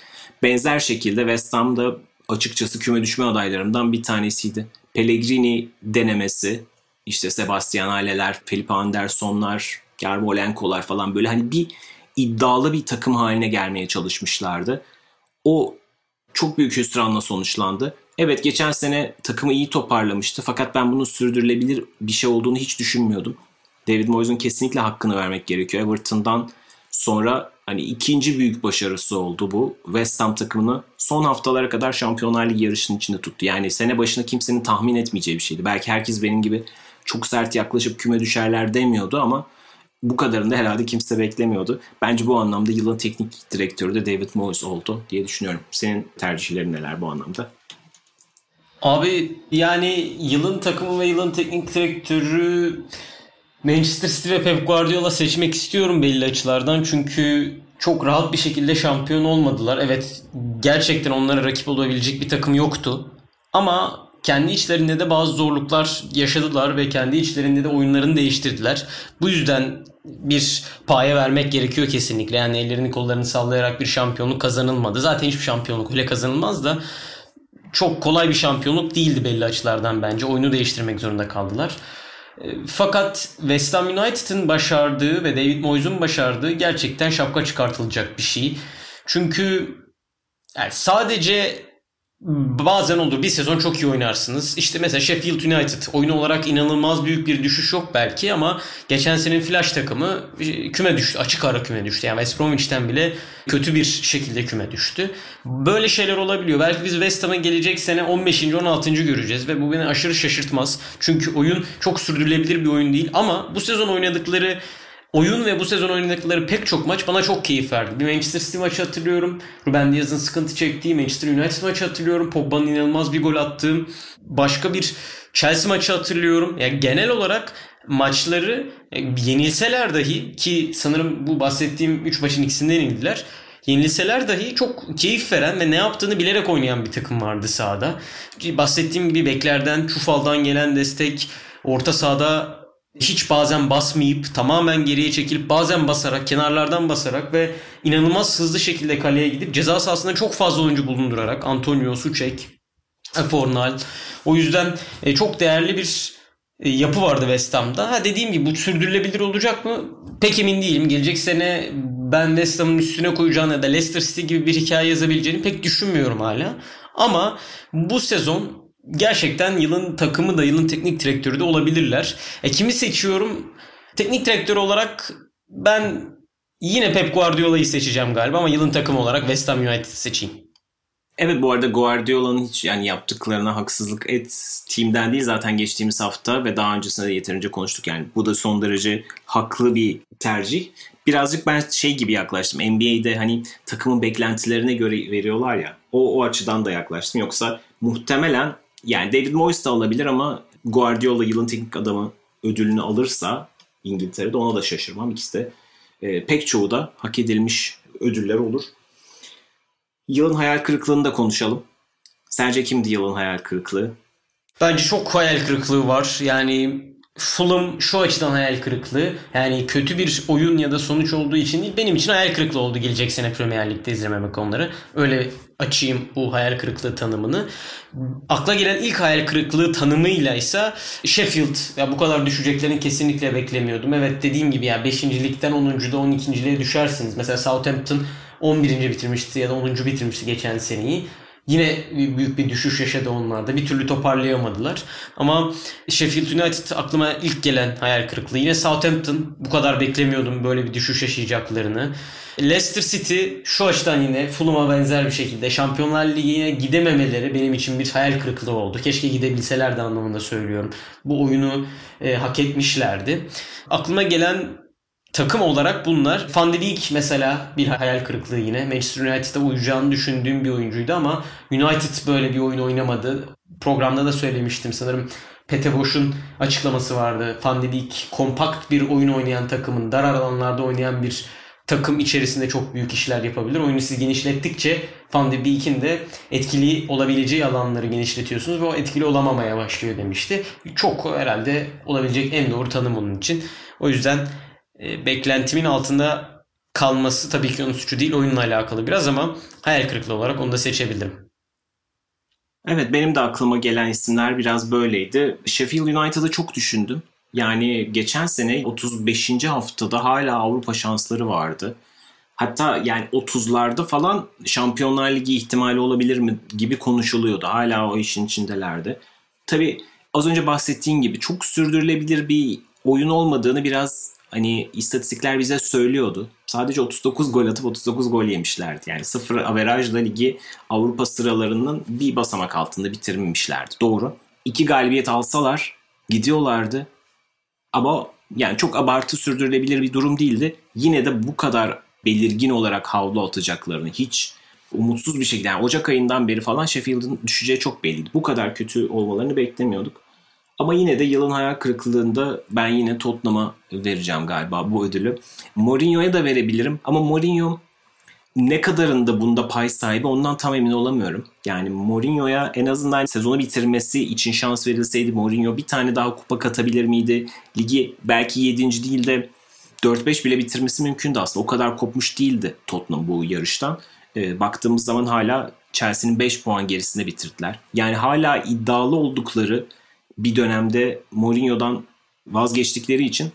Speaker 2: benzer şekilde West Ham da açıkçası küme düşme adaylarımdan bir tanesiydi. Pellegrini denemesi, işte Sebastian Aleler, Felipe Andersonlar, Germolenko'lar falan böyle hani bir iddialı bir takım haline gelmeye çalışmışlardı. O çok büyük hüsranla sonuçlandı. Evet geçen sene takımı iyi toparlamıştı fakat ben bunun sürdürülebilir bir şey olduğunu hiç düşünmüyordum. David Moyes'un kesinlikle hakkını vermek gerekiyor. Everton'dan sonra hani ikinci büyük başarısı oldu bu. West Ham takımını son haftalara kadar Şampiyonlar Ligi yarışının içinde tuttu. Yani sene başına kimsenin tahmin etmeyeceği bir şeydi. Belki herkes benim gibi çok sert yaklaşıp küme düşerler demiyordu ama bu kadarını da herhalde kimse beklemiyordu. Bence bu anlamda yılın teknik direktörü de David Moyes oldu diye düşünüyorum. Senin tercihlerin neler bu anlamda?
Speaker 3: Abi yani yılın takımı ve yılın teknik direktörü Manchester City ve Pep Guardiola seçmek istiyorum belli açılardan. Çünkü çok rahat bir şekilde şampiyon olmadılar. Evet gerçekten onlara rakip olabilecek bir takım yoktu. Ama kendi içlerinde de bazı zorluklar yaşadılar ve kendi içlerinde de oyunlarını değiştirdiler. Bu yüzden bir paya vermek gerekiyor kesinlikle. Yani ellerini kollarını sallayarak bir şampiyonluk kazanılmadı. Zaten hiçbir şampiyonluk öyle kazanılmaz da çok kolay bir şampiyonluk değildi belli açılardan bence. Oyunu değiştirmek zorunda kaldılar. E, fakat West Ham United'ın başardığı ve David Moyes'un başardığı gerçekten şapka çıkartılacak bir şey. Çünkü yani sadece bazen olur bir sezon çok iyi oynarsınız. İşte mesela Sheffield United oyun olarak inanılmaz büyük bir düşüş yok belki ama geçen senenin flash takımı e, küme düştü. Açık ara küme düştü. Yani West Bromwich'ten bile kötü bir şekilde küme düştü. Böyle şeyler olabiliyor. Belki biz West Ham'ın gelecek sene 15. 16. göreceğiz ve bu beni aşırı şaşırtmaz. Çünkü oyun çok sürdürülebilir bir oyun değil ama bu sezon oynadıkları oyun ve bu sezon oynadıkları pek çok maç bana çok keyif verdi. Bir Manchester City maçı hatırlıyorum. Ruben Diaz'ın sıkıntı çektiği Manchester United maçı hatırlıyorum. Pogba'nın inanılmaz bir gol attığım başka bir Chelsea maçı hatırlıyorum. Yani genel olarak maçları e, yenilseler dahi ki sanırım bu bahsettiğim 3 maçın ikisinden yenildiler. Yenilseler dahi çok keyif veren ve ne yaptığını bilerek oynayan bir takım vardı sahada. Bahsettiğim gibi beklerden, Çufal'dan gelen destek, orta sahada hiç bazen basmayıp tamamen geriye çekilip bazen basarak kenarlardan basarak ve inanılmaz hızlı şekilde kaleye gidip ceza sahasında çok fazla oyuncu bulundurarak Antonio, Suçek, Fornal o yüzden e, çok değerli bir e, yapı vardı West Ham'da. Ha dediğim gibi bu sürdürülebilir olacak mı? Pek emin değilim. Gelecek sene ben West Ham'ın üstüne koyacağını ya da Leicester City gibi bir hikaye yazabileceğini pek düşünmüyorum hala. Ama bu sezon gerçekten yılın takımı da yılın teknik direktörü de olabilirler. E kimi seçiyorum? Teknik direktör olarak Ben yine Pep Guardiola'yı seçeceğim galiba ama yılın takımı olarak West Ham United seçeyim.
Speaker 2: Evet bu arada Guardiola'nın hiç yani yaptıklarına haksızlık et team'den değil zaten geçtiğimiz hafta ve daha öncesinde de yeterince konuştuk yani bu da son derece haklı bir tercih. Birazcık ben şey gibi yaklaştım. NBA'de hani takımın beklentilerine göre veriyorlar ya. O, o açıdan da yaklaştım. Yoksa muhtemelen yani David Moyes de alabilir ama Guardiola yılın teknik adamı ödülünü alırsa İngiltere'de ona da şaşırmam. İkisi de e, pek çoğu da hak edilmiş ödüller olur. Yılın hayal kırıklığını da konuşalım. Sence kimdi yılın hayal kırıklığı?
Speaker 3: Bence çok hayal kırıklığı var. Yani Fulham şu açıdan hayal kırıklığı. Yani kötü bir oyun ya da sonuç olduğu için değil. Benim için hayal kırıklığı oldu gelecek sene Premier Lig'de izlememek onları. Öyle açayım bu hayal kırıklığı tanımını. Akla gelen ilk hayal kırıklığı tanımıyla ise Sheffield. Ya bu kadar düşeceklerini kesinlikle beklemiyordum. Evet dediğim gibi ya 5. ligden 10.da 12.liğe düşersiniz. Mesela Southampton 11. bitirmişti ya da 10. bitirmişti geçen seneyi. Yine büyük bir düşüş yaşadı onlar da. Bir türlü toparlayamadılar. Ama Sheffield United aklıma ilk gelen hayal kırıklığı. Yine Southampton bu kadar beklemiyordum böyle bir düşüş yaşayacaklarını. Leicester City şu açıdan yine Fulham'a benzer bir şekilde Şampiyonlar Ligi'ne gidememeleri benim için bir hayal kırıklığı oldu. Keşke gidebilselerdi anlamında söylüyorum. Bu oyunu e, hak etmişlerdi. Aklıma gelen takım olarak bunlar. Van de Beek mesela bir hayal kırıklığı yine. Manchester United'a uyacağını düşündüğüm bir oyuncuydu ama United böyle bir oyun oynamadı. Programda da söylemiştim sanırım. Pete Boş'un açıklaması vardı. Van de Beek kompakt bir oyun oynayan takımın dar alanlarda oynayan bir takım içerisinde çok büyük işler yapabilir. Oyunu siz genişlettikçe Van de Beek'in de etkili olabileceği alanları genişletiyorsunuz ve o etkili olamamaya başlıyor demişti. Çok herhalde olabilecek en doğru tanım onun için. O yüzden e, beklentimin altında kalması tabii ki onun suçu değil oyunla alakalı biraz ama hayal kırıklığı olarak onu da seçebilirim.
Speaker 2: Evet benim de aklıma gelen isimler biraz böyleydi. Sheffield United'ı çok düşündüm. Yani geçen sene 35. haftada hala Avrupa şansları vardı. Hatta yani 30'larda falan Şampiyonlar Ligi ihtimali olabilir mi gibi konuşuluyordu. Hala o işin içindelerdi. Tabii az önce bahsettiğin gibi çok sürdürülebilir bir oyun olmadığını biraz hani istatistikler bize söylüyordu. Sadece 39 gol atıp 39 gol yemişlerdi. Yani sıfır averajla ligi Avrupa sıralarının bir basamak altında bitirmemişlerdi. Doğru. İki galibiyet alsalar gidiyorlardı. Ama yani çok abartı sürdürülebilir bir durum değildi. Yine de bu kadar belirgin olarak havlu atacaklarını hiç umutsuz bir şekilde yani Ocak ayından beri falan Sheffield'ın düşeceği çok belliydi. Bu kadar kötü olmalarını beklemiyorduk. Ama yine de yılın hayal kırıklığında ben yine Tottenham'a vereceğim galiba bu ödülü. Mourinho'ya da verebilirim ama Mourinho ne kadarında bunda pay sahibi ondan tam emin olamıyorum. Yani Mourinho'ya en azından sezonu bitirmesi için şans verilseydi Mourinho bir tane daha kupa katabilir miydi? Ligi belki 7. değil de 4-5 bile bitirmesi mümkündü aslında. O kadar kopmuş değildi Tottenham bu yarıştan. E, baktığımız zaman hala Chelsea'nin 5 puan gerisinde bitirdiler. Yani hala iddialı oldukları bir dönemde Mourinho'dan vazgeçtikleri için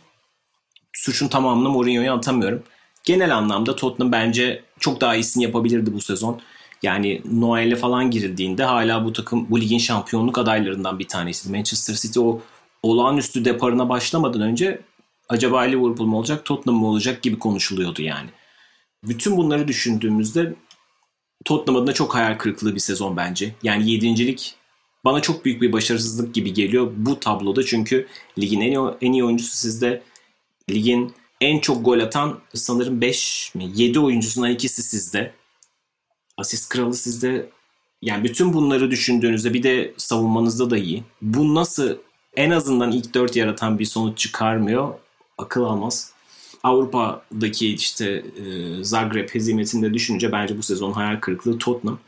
Speaker 2: suçun tamamını Mourinho'ya atamıyorum. Genel anlamda Tottenham bence çok daha iyisini yapabilirdi bu sezon. Yani Noel'e falan girildiğinde hala bu takım bu ligin şampiyonluk adaylarından bir tanesi. Manchester City o olağanüstü deparına başlamadan önce acaba Liverpool mu olacak Tottenham mı olacak gibi konuşuluyordu yani. Bütün bunları düşündüğümüzde Tottenham adına çok hayal kırıklığı bir sezon bence. Yani yedincilik bana çok büyük bir başarısızlık gibi geliyor bu tabloda. Çünkü ligin en iyi, en iyi oyuncusu sizde. Ligin en çok gol atan sanırım 5 mi 7 oyuncusundan ikisi sizde. Asist kralı sizde. Yani bütün bunları düşündüğünüzde bir de savunmanızda da iyi. Bu nasıl en azından ilk 4 yaratan bir sonuç çıkarmıyor? Akıl almaz. Avrupa'daki işte Zagreb hezimetinde düşününce bence bu sezon hayal kırıklığı Tottenham.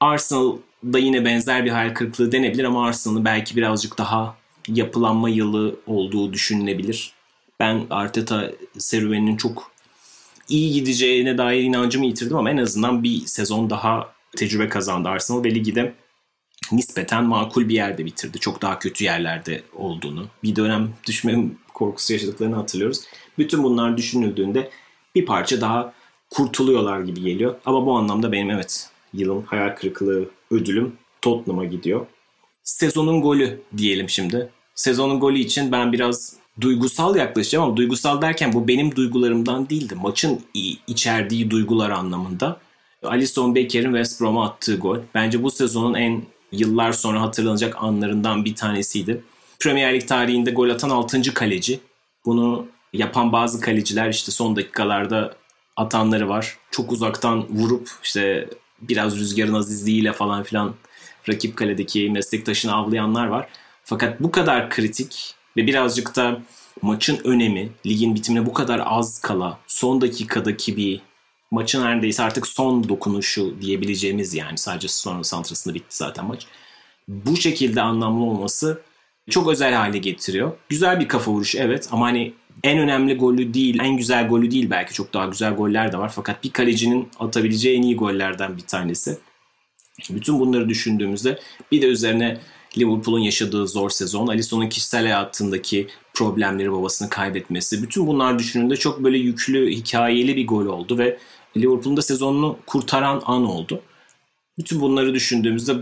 Speaker 2: Arsenal da yine benzer bir hayal kırıklığı denebilir ama Arsenal'ın belki birazcık daha yapılanma yılı olduğu düşünülebilir. Ben Arteta serüveninin çok iyi gideceğine dair inancımı yitirdim ama en azından bir sezon daha tecrübe kazandı Arsenal ve ligi nispeten makul bir yerde bitirdi. Çok daha kötü yerlerde olduğunu, bir dönem düşme korkusu yaşadıklarını hatırlıyoruz. Bütün bunlar düşünüldüğünde bir parça daha kurtuluyorlar gibi geliyor. Ama bu anlamda benim evet yılın hayal kırıklığı ödülüm Tottenham'a gidiyor. Sezonun golü diyelim şimdi. Sezonun golü için ben biraz duygusal yaklaşacağım ama duygusal derken bu benim duygularımdan değildi. Maçın içerdiği duygular anlamında. Alisson Becker'in West Brom'a attığı gol. Bence bu sezonun en yıllar sonra hatırlanacak anlarından bir tanesiydi. Premier Lig tarihinde gol atan 6. kaleci. Bunu yapan bazı kaleciler işte son dakikalarda atanları var. Çok uzaktan vurup işte biraz rüzgarın azizliğiyle falan filan rakip kaledeki meslektaşını avlayanlar var. Fakat bu kadar kritik ve birazcık da maçın önemi, ligin bitimine bu kadar az kala son dakikadaki bir maçın neredeyse artık son dokunuşu diyebileceğimiz yani sadece sonra santrasında bitti zaten maç. Bu şekilde anlamlı olması çok özel hale getiriyor. Güzel bir kafa vuruşu evet ama hani en önemli golü değil, en güzel golü değil belki çok daha güzel goller de var. Fakat bir kalecinin atabileceği en iyi gollerden bir tanesi. Bütün bunları düşündüğümüzde bir de üzerine Liverpool'un yaşadığı zor sezon, Alisson'un kişisel hayatındaki problemleri, babasını kaybetmesi. Bütün bunlar düşündüğünde çok böyle yüklü, hikayeli bir gol oldu ve Liverpool'un da sezonunu kurtaran an oldu. Bütün bunları düşündüğümüzde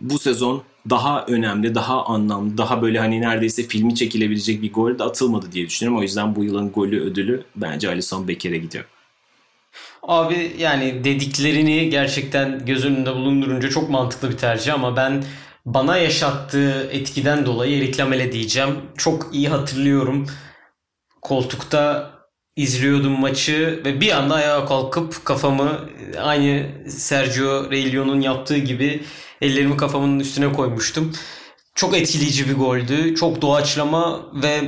Speaker 2: bu sezon daha önemli, daha anlamlı, daha böyle hani neredeyse filmi çekilebilecek bir gol de atılmadı diye düşünüyorum. O yüzden bu yılın golü ödülü bence Alisson Becker'e gidiyor.
Speaker 3: Abi yani dediklerini gerçekten göz önünde bulundurunca çok mantıklı bir tercih ama ben bana yaşattığı etkiden dolayı Erik Lamele diyeceğim. Çok iyi hatırlıyorum. Koltukta izliyordum maçı ve bir anda ayağa kalkıp kafamı aynı Sergio Reilion'un yaptığı gibi ellerimi kafamın üstüne koymuştum. Çok etkileyici bir goldü. Çok doğaçlama ve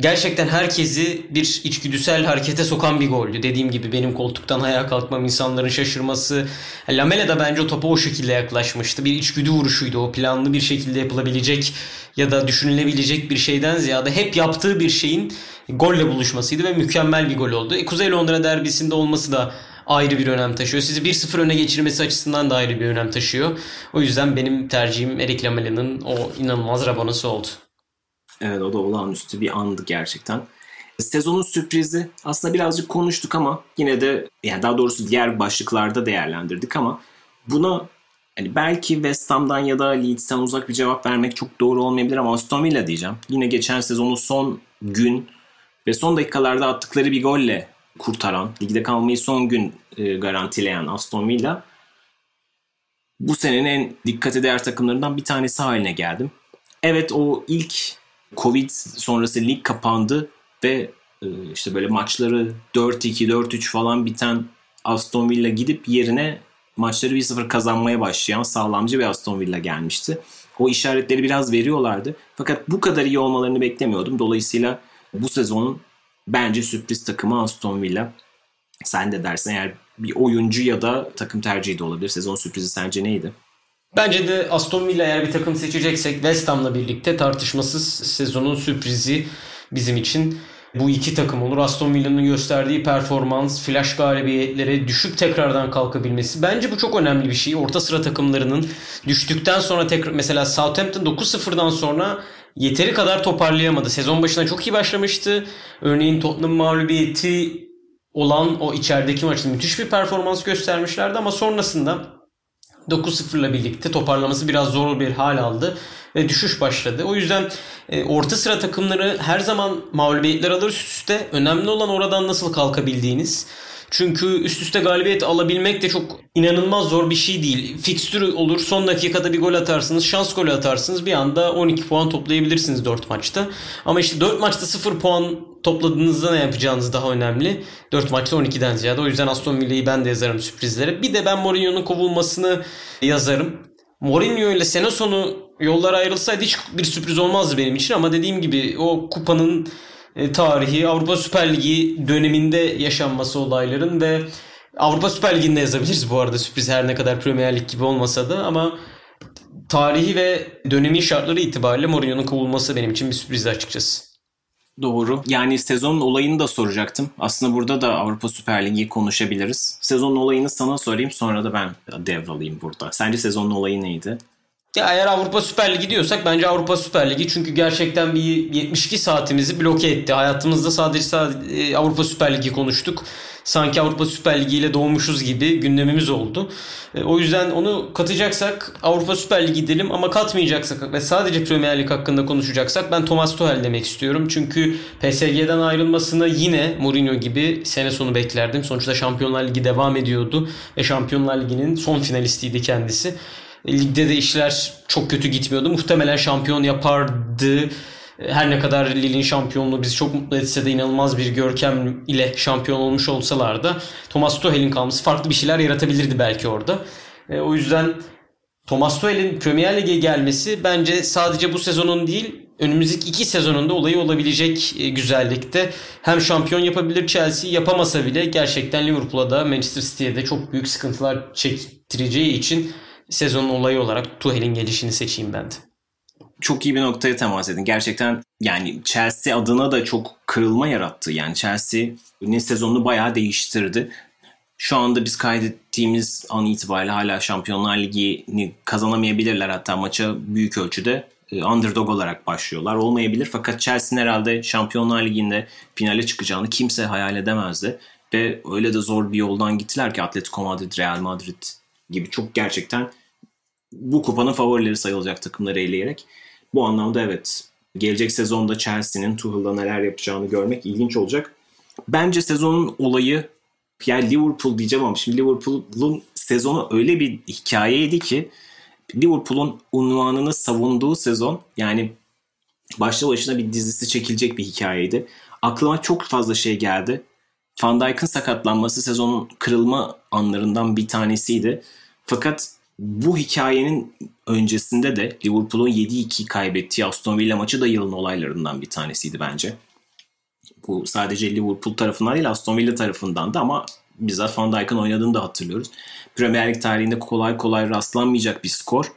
Speaker 3: gerçekten herkesi bir içgüdüsel harekete sokan bir goldü. Dediğim gibi benim koltuktan ayağa kalkmam, insanların şaşırması. Lamela da bence o topa o şekilde yaklaşmıştı. Bir içgüdü vuruşuydu o. Planlı bir şekilde yapılabilecek ya da düşünülebilecek bir şeyden ziyade hep yaptığı bir şeyin golle buluşmasıydı ve mükemmel bir gol oldu. E, Kuzey Londra derbisinde olması da ayrı bir önem taşıyor. Sizi 1-0 öne geçirmesi açısından da ayrı bir önem taşıyor. O yüzden benim tercihim Erik Lamela'nın o inanılmaz rabanası oldu.
Speaker 2: Evet o da olağanüstü bir andı gerçekten. Sezonun sürprizi aslında birazcık konuştuk ama yine de yani daha doğrusu diğer başlıklarda değerlendirdik ama buna hani belki West Ham'dan ya da Leeds'ten uzak bir cevap vermek çok doğru olmayabilir ama Aston Villa diyeceğim. Yine geçen sezonun son gün ve son dakikalarda attıkları bir golle kurtaran, ligde kalmayı son gün e, garantileyen Aston Villa bu senenin en dikkate değer takımlarından bir tanesi haline geldim. Evet o ilk Covid sonrası lig kapandı ve e, işte böyle maçları 4-2, 4-3 falan biten Aston Villa gidip yerine maçları 1-0 kazanmaya başlayan sağlamcı bir Aston Villa gelmişti. O işaretleri biraz veriyorlardı. Fakat bu kadar iyi olmalarını beklemiyordum. Dolayısıyla bu sezonun bence sürpriz takımı Aston Villa. Sen de dersen eğer bir oyuncu ya da takım tercihi de olabilir. Sezon sürprizi sence neydi?
Speaker 3: Bence de Aston Villa eğer bir takım seçeceksek West Ham'la birlikte tartışmasız sezonun sürprizi bizim için bu iki takım olur. Aston Villa'nın gösterdiği performans, flash galibiyetlere düşüp tekrardan kalkabilmesi. Bence bu çok önemli bir şey. Orta sıra takımlarının düştükten sonra tekrar mesela Southampton 9-0'dan sonra yeteri kadar toparlayamadı. Sezon başına çok iyi başlamıştı. Örneğin Tottenham mağlubiyeti olan o içerideki maçta müthiş bir performans göstermişlerdi ama sonrasında 9-0 ile birlikte toparlaması biraz zor bir hal aldı ve düşüş başladı. O yüzden e, orta sıra takımları her zaman mağlubiyetler alır üst üste. Önemli olan oradan nasıl kalkabildiğiniz. Çünkü üst üste galibiyet alabilmek de çok inanılmaz zor bir şey değil. Fikstürü olur son dakikada bir gol atarsınız şans golü atarsınız bir anda 12 puan toplayabilirsiniz 4 maçta. Ama işte 4 maçta 0 puan topladığınızda ne yapacağınız daha önemli. 4 maçta 12'den ziyade o yüzden Aston Villa'yı ben de yazarım sürprizlere. Bir de ben Mourinho'nun kovulmasını yazarım. Mourinho ile sene sonu yollar ayrılsaydı hiç bir sürpriz olmazdı benim için ama dediğim gibi o kupanın e, tarihi Avrupa Süper Ligi döneminde yaşanması olayların ve Avrupa Süper Ligi'nde yazabiliriz bu arada sürpriz her ne kadar Premier Lig gibi olmasa da ama tarihi ve dönemin şartları itibariyle Mourinho'nun kovulması benim için bir sürprizdi açıkçası.
Speaker 2: Doğru. Yani sezonun olayını da soracaktım. Aslında burada da Avrupa Süper Ligi konuşabiliriz. Sezonun olayını sana sorayım sonra da ben devralayım burada. Sence sezonun olayı neydi?
Speaker 3: Ya eğer Avrupa Süper Ligi diyorsak bence Avrupa Süper Ligi çünkü gerçekten bir 72 saatimizi bloke etti. Hayatımızda sadece, sadece Avrupa Süper Ligi konuştuk. Sanki Avrupa Süper Ligi ile doğmuşuz gibi gündemimiz oldu. E, o yüzden onu katacaksak Avrupa Süper Ligi diyelim ama katmayacaksak ve sadece Premier Lig hakkında konuşacaksak ben Thomas Tuchel demek istiyorum. Çünkü PSG'den ayrılmasını yine Mourinho gibi sene sonu beklerdim. Sonuçta Şampiyonlar Ligi devam ediyordu ve Şampiyonlar Ligi'nin son finalistiydi kendisi. Ligde de işler çok kötü gitmiyordu. Muhtemelen şampiyon yapardı. Her ne kadar Lille'in şampiyonluğu bizi çok mutlu etse de inanılmaz bir görkem ile şampiyon olmuş olsalar da Thomas Tuchel'in kalması farklı bir şeyler yaratabilirdi belki orada. E, o yüzden Thomas Tuchel'in Premier Lig'e gelmesi bence sadece bu sezonun değil önümüzdeki iki sezonunda olayı olabilecek e, güzellikte. Hem şampiyon yapabilir Chelsea yapamasa bile gerçekten Liverpool'a da Manchester City'ye de çok büyük sıkıntılar çektireceği için sezonun olayı olarak Tuchel'in gelişini seçeyim ben de.
Speaker 2: Çok iyi bir noktaya temas edin. Gerçekten yani Chelsea adına da çok kırılma yarattı. Yani Chelsea'nin sezonunu bayağı değiştirdi. Şu anda biz kaydettiğimiz an itibariyle hala Şampiyonlar Ligi'ni kazanamayabilirler. Hatta maça büyük ölçüde e, underdog olarak başlıyorlar. Olmayabilir fakat Chelsea'nin herhalde Şampiyonlar Ligi'nde finale çıkacağını kimse hayal edemezdi. Ve öyle de zor bir yoldan gittiler ki Atletico Madrid, Real Madrid gibi çok gerçekten bu kupanın favorileri sayılacak takımları eleyerek. Bu anlamda evet gelecek sezonda Chelsea'nin Tuchel'da neler yapacağını görmek ilginç olacak. Bence sezonun olayı yani Liverpool diyeceğim ama şimdi Liverpool'un sezonu öyle bir hikayeydi ki Liverpool'un unvanını savunduğu sezon yani başlı başına bir dizisi çekilecek bir hikayeydi. Aklıma çok fazla şey geldi. Van Dijk'ın sakatlanması sezonun kırılma anlarından bir tanesiydi. Fakat bu hikayenin öncesinde de Liverpool'un 7-2 kaybettiği Aston Villa maçı da yılın olaylarından bir tanesiydi bence. Bu sadece Liverpool tarafından değil Aston Villa tarafından da ama bizzat Van Dijk'ın oynadığını da hatırlıyoruz. Premier Lig tarihinde kolay kolay rastlanmayacak bir skor.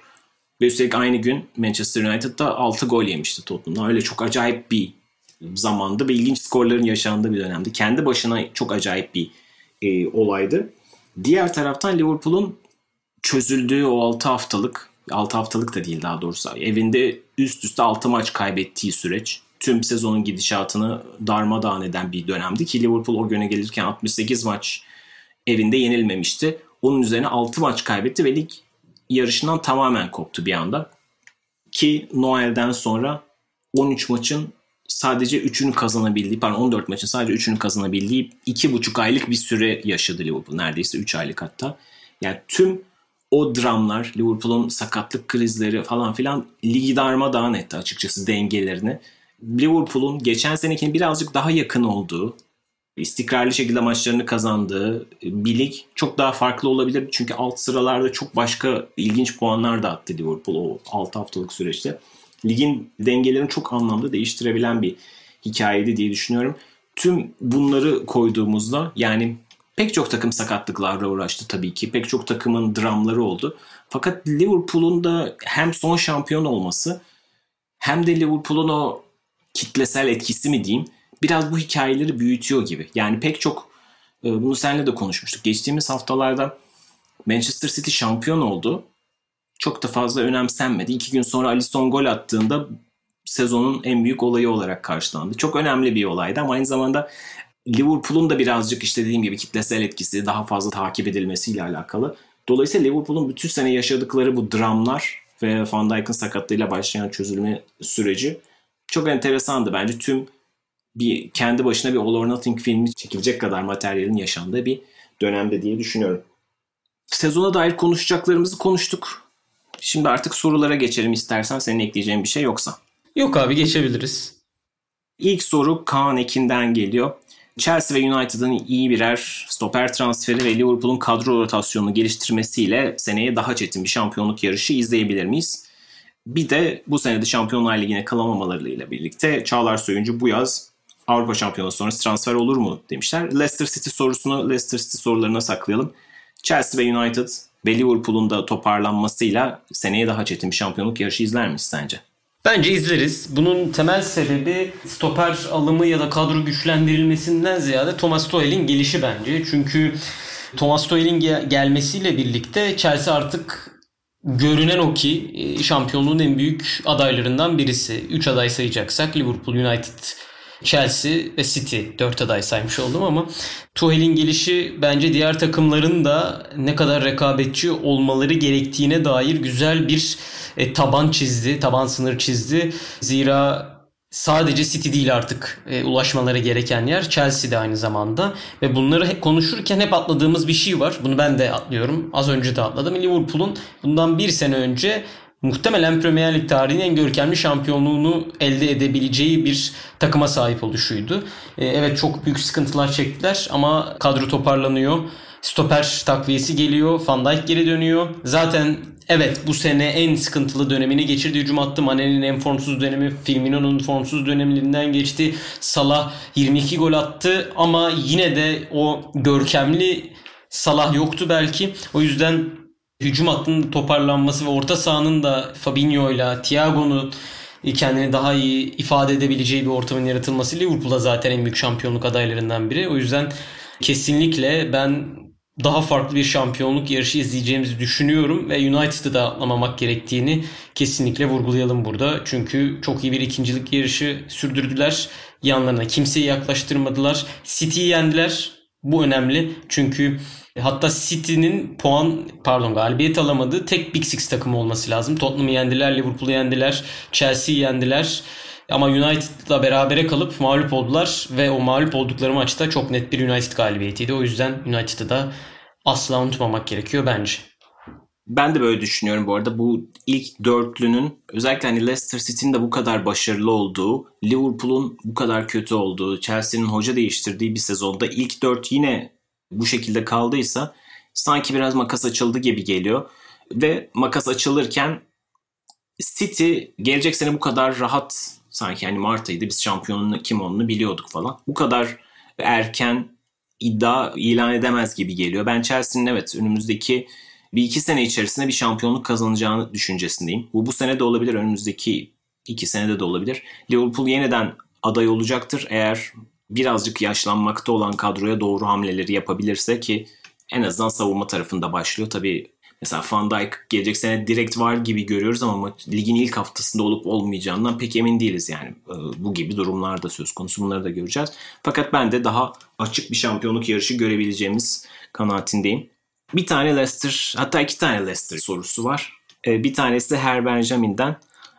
Speaker 2: Ve üstelik aynı gün Manchester United'da 6 gol yemişti Tottenham'dan. Öyle çok acayip bir zamandı ve ilginç skorların yaşandığı bir dönemdi. Kendi başına çok acayip bir e, olaydı. Diğer taraftan Liverpool'un çözüldüğü o 6 haftalık 6 haftalık da değil daha doğrusu evinde üst üste 6 maç kaybettiği süreç tüm sezonun gidişatını darmadağın eden bir dönemdi ki Liverpool o güne gelirken 68 maç evinde yenilmemişti. Onun üzerine 6 maç kaybetti ve lig yarışından tamamen koptu bir anda. Ki Noel'den sonra 13 maçın sadece 3'ünü kazanabildiği, pardon 14 maçın sadece 3'ünü kazanabildiği 2,5 aylık bir süre yaşadı Liverpool. Neredeyse 3 aylık hatta. Yani tüm o dramlar, Liverpool'un sakatlık krizleri falan filan ligi darmadağın etti açıkçası dengelerini. Liverpool'un geçen senekinin birazcık daha yakın olduğu, istikrarlı şekilde maçlarını kazandığı bir lig çok daha farklı olabilir. Çünkü alt sıralarda çok başka ilginç puanlar da attı Liverpool o 6 haftalık süreçte. Ligin dengelerini çok anlamda değiştirebilen bir hikayeydi diye düşünüyorum. Tüm bunları koyduğumuzda yani Pek çok takım sakatlıklarla uğraştı tabii ki. Pek çok takımın dramları oldu. Fakat Liverpool'un da hem son şampiyon olması hem de Liverpool'un o kitlesel etkisi mi diyeyim biraz bu hikayeleri büyütüyor gibi. Yani pek çok e, bunu seninle de konuşmuştuk. Geçtiğimiz haftalarda Manchester City şampiyon oldu. Çok da fazla önemsenmedi. İki gün sonra Alisson gol attığında sezonun en büyük olayı olarak karşılandı. Çok önemli bir olaydı ama aynı zamanda Liverpool'un da birazcık işte dediğim gibi kitlesel etkisi daha fazla takip edilmesiyle alakalı. Dolayısıyla Liverpool'un bütün sene yaşadıkları bu dramlar ve Van Dijk'ın sakatlığıyla başlayan çözülme süreci çok enteresandı. Bence tüm bir kendi başına bir All or Nothing filmi çekilecek kadar materyalin yaşandığı bir dönemde diye düşünüyorum. Sezona dair konuşacaklarımızı konuştuk. Şimdi artık sorulara geçelim istersen senin ekleyeceğin bir şey yoksa.
Speaker 3: Yok abi geçebiliriz.
Speaker 2: İlk soru Kaan Ekin'den geliyor. Chelsea ve United'ın iyi birer stoper transferi ve Liverpool'un kadro rotasyonunu geliştirmesiyle seneye daha çetin bir şampiyonluk yarışı izleyebilir miyiz? Bir de bu senede Şampiyonlar Ligi'ne kalamamalarıyla birlikte Çağlar Soyuncu bu yaz Avrupa Şampiyonası sonrası transfer olur mu demişler. Leicester City sorusunu Leicester City sorularına saklayalım. Chelsea ve United ve Liverpool'un da toparlanmasıyla seneye daha çetin bir şampiyonluk yarışı izler miyiz sence?
Speaker 3: Bence izleriz. Bunun temel sebebi stoper alımı ya da kadro güçlendirilmesinden ziyade Thomas Tuchel'in gelişi bence. Çünkü Thomas Tuchel'in gelmesiyle birlikte Chelsea artık görünen o ki e, şampiyonluğun en büyük adaylarından birisi. 3 aday sayacaksak Liverpool, United, Chelsea ve City 4 aday saymış oldum ama Tuchel'in gelişi bence diğer takımların da ne kadar rekabetçi olmaları gerektiğine dair güzel bir e, taban çizdi, taban sınır çizdi. Zira sadece City değil artık e, ulaşmaları gereken yer Chelsea de aynı zamanda ve bunları hep konuşurken hep atladığımız bir şey var. Bunu ben de atlıyorum. Az önce de atladım. Liverpool'un bundan bir sene önce muhtemelen Premier Lig tarihinin en görkemli şampiyonluğunu elde edebileceği bir takıma sahip oluşuydu. E, evet çok büyük sıkıntılar çektiler ama kadro toparlanıyor. Stoper takviyesi geliyor. Van Dijk geri dönüyor. Zaten evet bu sene en sıkıntılı dönemini geçirdi. Hücum attı. Mane'nin en formsuz dönemi. Firmino'nun formsuz döneminden geçti. Salah 22 gol attı ama yine de o görkemli Salah yoktu belki. O yüzden hücum hattının toparlanması ve orta sahanın da Fabinho ile Thiago'nun kendini daha iyi ifade edebileceği bir ortamın yaratılması Liverpool'a zaten en büyük şampiyonluk adaylarından biri. O yüzden kesinlikle ben daha farklı bir şampiyonluk yarışı izleyeceğimizi düşünüyorum ve United'ı da atlamamak gerektiğini kesinlikle vurgulayalım burada. Çünkü çok iyi bir ikincilik yarışı sürdürdüler. Yanlarına kimseyi yaklaştırmadılar. City'yi yendiler. Bu önemli. Çünkü hatta City'nin puan pardon galibiyet alamadığı tek Big Six takımı olması lazım. Tottenham'ı yendiler, Liverpool'u yendiler, Chelsea'yi yendiler. Ama United'la berabere kalıp mağlup oldular ve o mağlup oldukları maçta çok net bir United galibiyetiydi. O yüzden United'ı da asla unutmamak gerekiyor bence.
Speaker 2: Ben de böyle düşünüyorum bu arada. Bu ilk dörtlünün özellikle hani Leicester City'nin de bu kadar başarılı olduğu, Liverpool'un bu kadar kötü olduğu, Chelsea'nin hoca değiştirdiği bir sezonda ilk dört yine bu şekilde kaldıysa sanki biraz makas açıldı gibi geliyor. Ve makas açılırken City gelecek sene bu kadar rahat sanki yani Mart biz şampiyonun kim olduğunu biliyorduk falan. Bu kadar erken iddia ilan edemez gibi geliyor. Ben Chelsea'nin evet önümüzdeki bir iki sene içerisinde bir şampiyonluk kazanacağını düşüncesindeyim. Bu bu sene de olabilir, önümüzdeki iki senede de olabilir. Liverpool yeniden aday olacaktır eğer birazcık yaşlanmakta olan kadroya doğru hamleleri yapabilirse ki en azından savunma tarafında başlıyor. Tabii Mesela Van Dijk gelecek sene direkt var gibi görüyoruz ama ligin ilk haftasında olup olmayacağından pek emin değiliz yani. Ee, bu gibi durumlar da söz konusu bunları da göreceğiz. Fakat ben de daha açık bir şampiyonluk yarışı görebileceğimiz kanaatindeyim. Bir tane Leicester hatta iki tane Leicester sorusu var. Ee, bir tanesi Her Benjamin'den.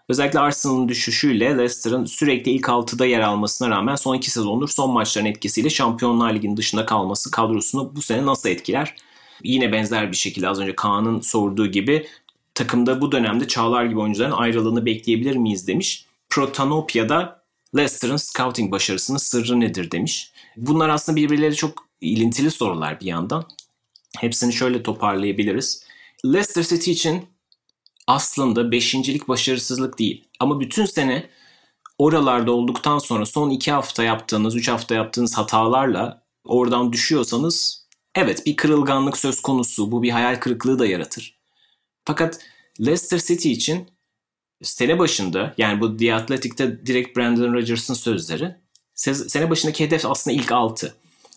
Speaker 2: Özellikle Arsenal'ın düşüşüyle Leicester'ın sürekli ilk 6'da yer almasına rağmen son iki sezondur son maçların etkisiyle Şampiyonlar Ligi'nin dışında kalması kadrosunu bu sene nasıl etkiler? Yine benzer bir şekilde az önce Kaan'ın sorduğu gibi takımda bu dönemde Çağlar gibi oyuncuların ayrılığını bekleyebilir miyiz demiş. Protanopya'da Leicester'ın scouting başarısının sırrı nedir demiş. Bunlar aslında birbirleri çok ilintili sorular bir yandan. Hepsini şöyle toparlayabiliriz. Leicester City için aslında beşincilik başarısızlık değil. Ama bütün sene oralarda olduktan sonra son iki hafta yaptığınız, üç hafta yaptığınız hatalarla oradan düşüyorsanız Evet bir kırılganlık söz konusu. Bu bir hayal kırıklığı da yaratır. Fakat Leicester City için sene başında yani bu The Athletic'te direkt Brandon Rodgers'ın sözleri sene başındaki hedef aslında ilk 6.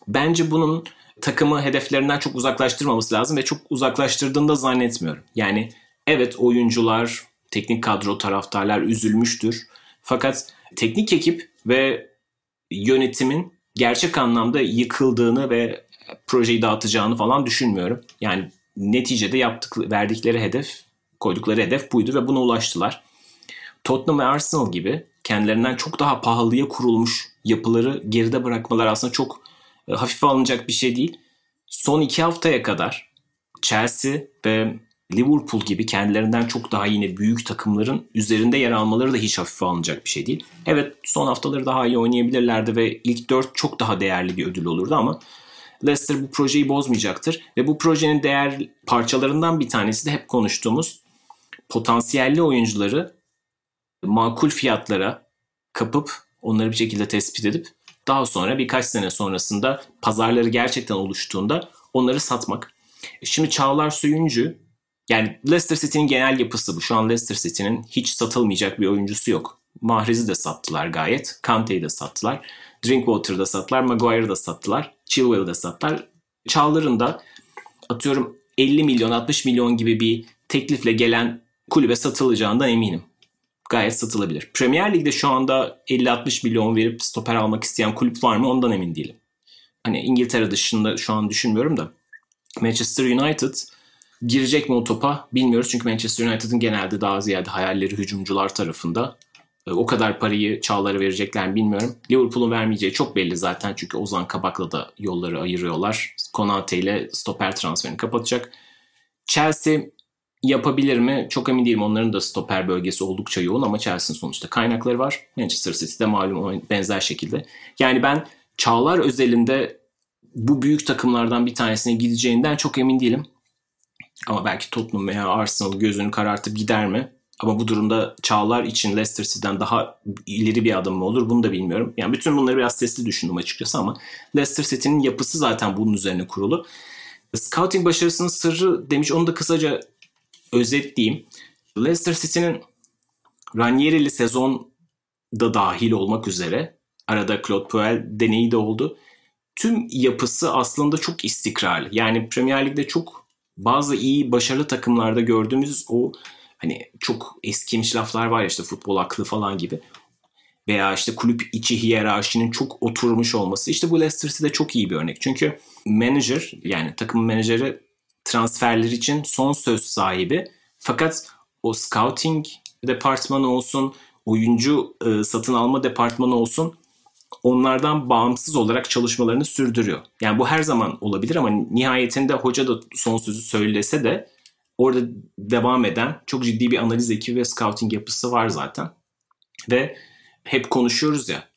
Speaker 2: Bence bunun takımı hedeflerinden çok uzaklaştırmaması lazım ve çok uzaklaştırdığını da zannetmiyorum. Yani evet oyuncular, teknik kadro taraftarlar üzülmüştür. Fakat teknik ekip ve yönetimin gerçek anlamda yıkıldığını ve projeyi dağıtacağını falan düşünmüyorum. Yani neticede yaptık, verdikleri hedef, koydukları hedef buydu ve buna ulaştılar. Tottenham ve Arsenal gibi kendilerinden çok daha pahalıya kurulmuş yapıları geride bırakmalar aslında çok e, hafife alınacak bir şey değil. Son iki haftaya kadar Chelsea ve Liverpool gibi kendilerinden çok daha yine büyük takımların üzerinde yer almaları da hiç hafife alınacak bir şey değil. Evet son haftaları daha iyi oynayabilirlerdi ve ilk dört çok daha değerli bir ödül olurdu ama Leicester bu projeyi bozmayacaktır. Ve bu projenin değer parçalarından bir tanesi de hep konuştuğumuz potansiyelli oyuncuları makul fiyatlara kapıp onları bir şekilde tespit edip daha sonra birkaç sene sonrasında pazarları gerçekten oluştuğunda onları satmak. Şimdi Çağlar Söyüncü yani Leicester City'nin genel yapısı bu. Şu an Leicester City'nin hiç satılmayacak bir oyuncusu yok. Mahrez'i de sattılar gayet. Kante'yi de sattılar. Drinkwater'da sattılar. Maguire'da sattılar. Chilwell'da sattılar. Çağlar'ın da atıyorum 50 milyon 60 milyon gibi bir teklifle gelen kulübe satılacağından eminim. Gayet satılabilir. Premier Lig'de şu anda 50-60 milyon verip stoper almak isteyen kulüp var mı ondan emin değilim. Hani İngiltere dışında şu an düşünmüyorum da. Manchester United girecek mi o topa bilmiyoruz. Çünkü Manchester United'ın genelde daha ziyade hayalleri hücumcular tarafında. E, o kadar parayı Çağlar'a verecekler mi bilmiyorum. Liverpool'un vermeyeceği çok belli zaten. Çünkü Ozan Kabak'la da yolları ayırıyorlar. Konate ile stoper transferini kapatacak. Chelsea yapabilir mi? Çok emin değilim. Onların da stoper bölgesi oldukça yoğun ama Chelsea'nin sonuçta kaynakları var. Manchester City'de malum benzer şekilde. Yani ben Çağlar özelinde bu büyük takımlardan bir tanesine gideceğinden çok emin değilim. Ama belki Tottenham veya Arsenal gözünü karartıp gider mi? Ama bu durumda Çağlar için Leicester City'den daha ileri bir adım mı olur bunu da bilmiyorum. Yani bütün bunları biraz sesli düşündüm açıkçası ama Leicester City'nin yapısı zaten bunun üzerine kurulu. Scouting başarısının sırrı demiş onu da kısaca özetleyeyim. Leicester City'nin Ranieri'li sezon da dahil olmak üzere arada Claude Puel deneyi de oldu. Tüm yapısı aslında çok istikrarlı. Yani Premier Lig'de çok bazı iyi başarılı takımlarda gördüğümüz o hani çok eskimiş laflar var ya işte futbol aklı falan gibi veya işte kulüp içi hiyerarşinin çok oturmuş olması. İşte bu Leicester City'de çok iyi bir örnek. Çünkü manager yani takım menajeri transferler için son söz sahibi. Fakat o scouting departmanı olsun, oyuncu e, satın alma departmanı olsun onlardan bağımsız olarak çalışmalarını sürdürüyor. Yani bu her zaman olabilir ama nihayetinde hoca da son sözü söylese de orada devam eden çok ciddi bir analiz ekibi ve scouting yapısı var zaten. Ve hep konuşuyoruz ya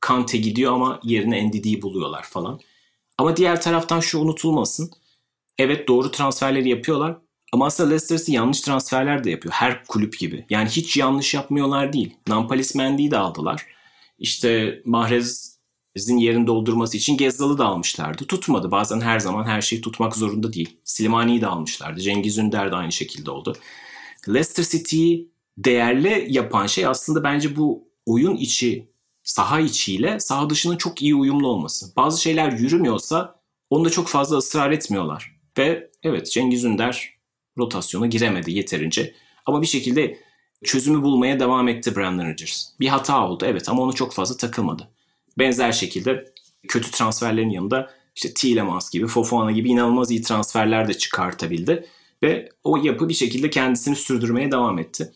Speaker 2: Kante gidiyor ama yerine NDD'yi buluyorlar falan. Ama diğer taraftan şu unutulmasın. Evet doğru transferleri yapıyorlar ama aslında Leicester City yanlış transferler de yapıyor. Her kulüp gibi. Yani hiç yanlış yapmıyorlar değil. Nampalis Mendy'yi de aldılar. İşte Mahrez'in yerini doldurması için Gezzal'ı da almışlardı. Tutmadı. Bazen her zaman her şeyi tutmak zorunda değil. Slimani'yi de almışlardı. Cengiz Ünder de aynı şekilde oldu. Leicester City'yi değerli yapan şey aslında bence bu oyun içi, saha içiyle saha dışının çok iyi uyumlu olması. Bazı şeyler yürümüyorsa onda çok fazla ısrar etmiyorlar. Ve evet Cengiz Ünder rotasyona giremedi yeterince. Ama bir şekilde çözümü bulmaya devam etti Brandon Rodgers. Bir hata oldu evet ama onu çok fazla takılmadı. Benzer şekilde kötü transferlerin yanında işte Tielemans gibi, Fofana gibi inanılmaz iyi transferler de çıkartabildi. Ve o yapı bir şekilde kendisini sürdürmeye devam etti.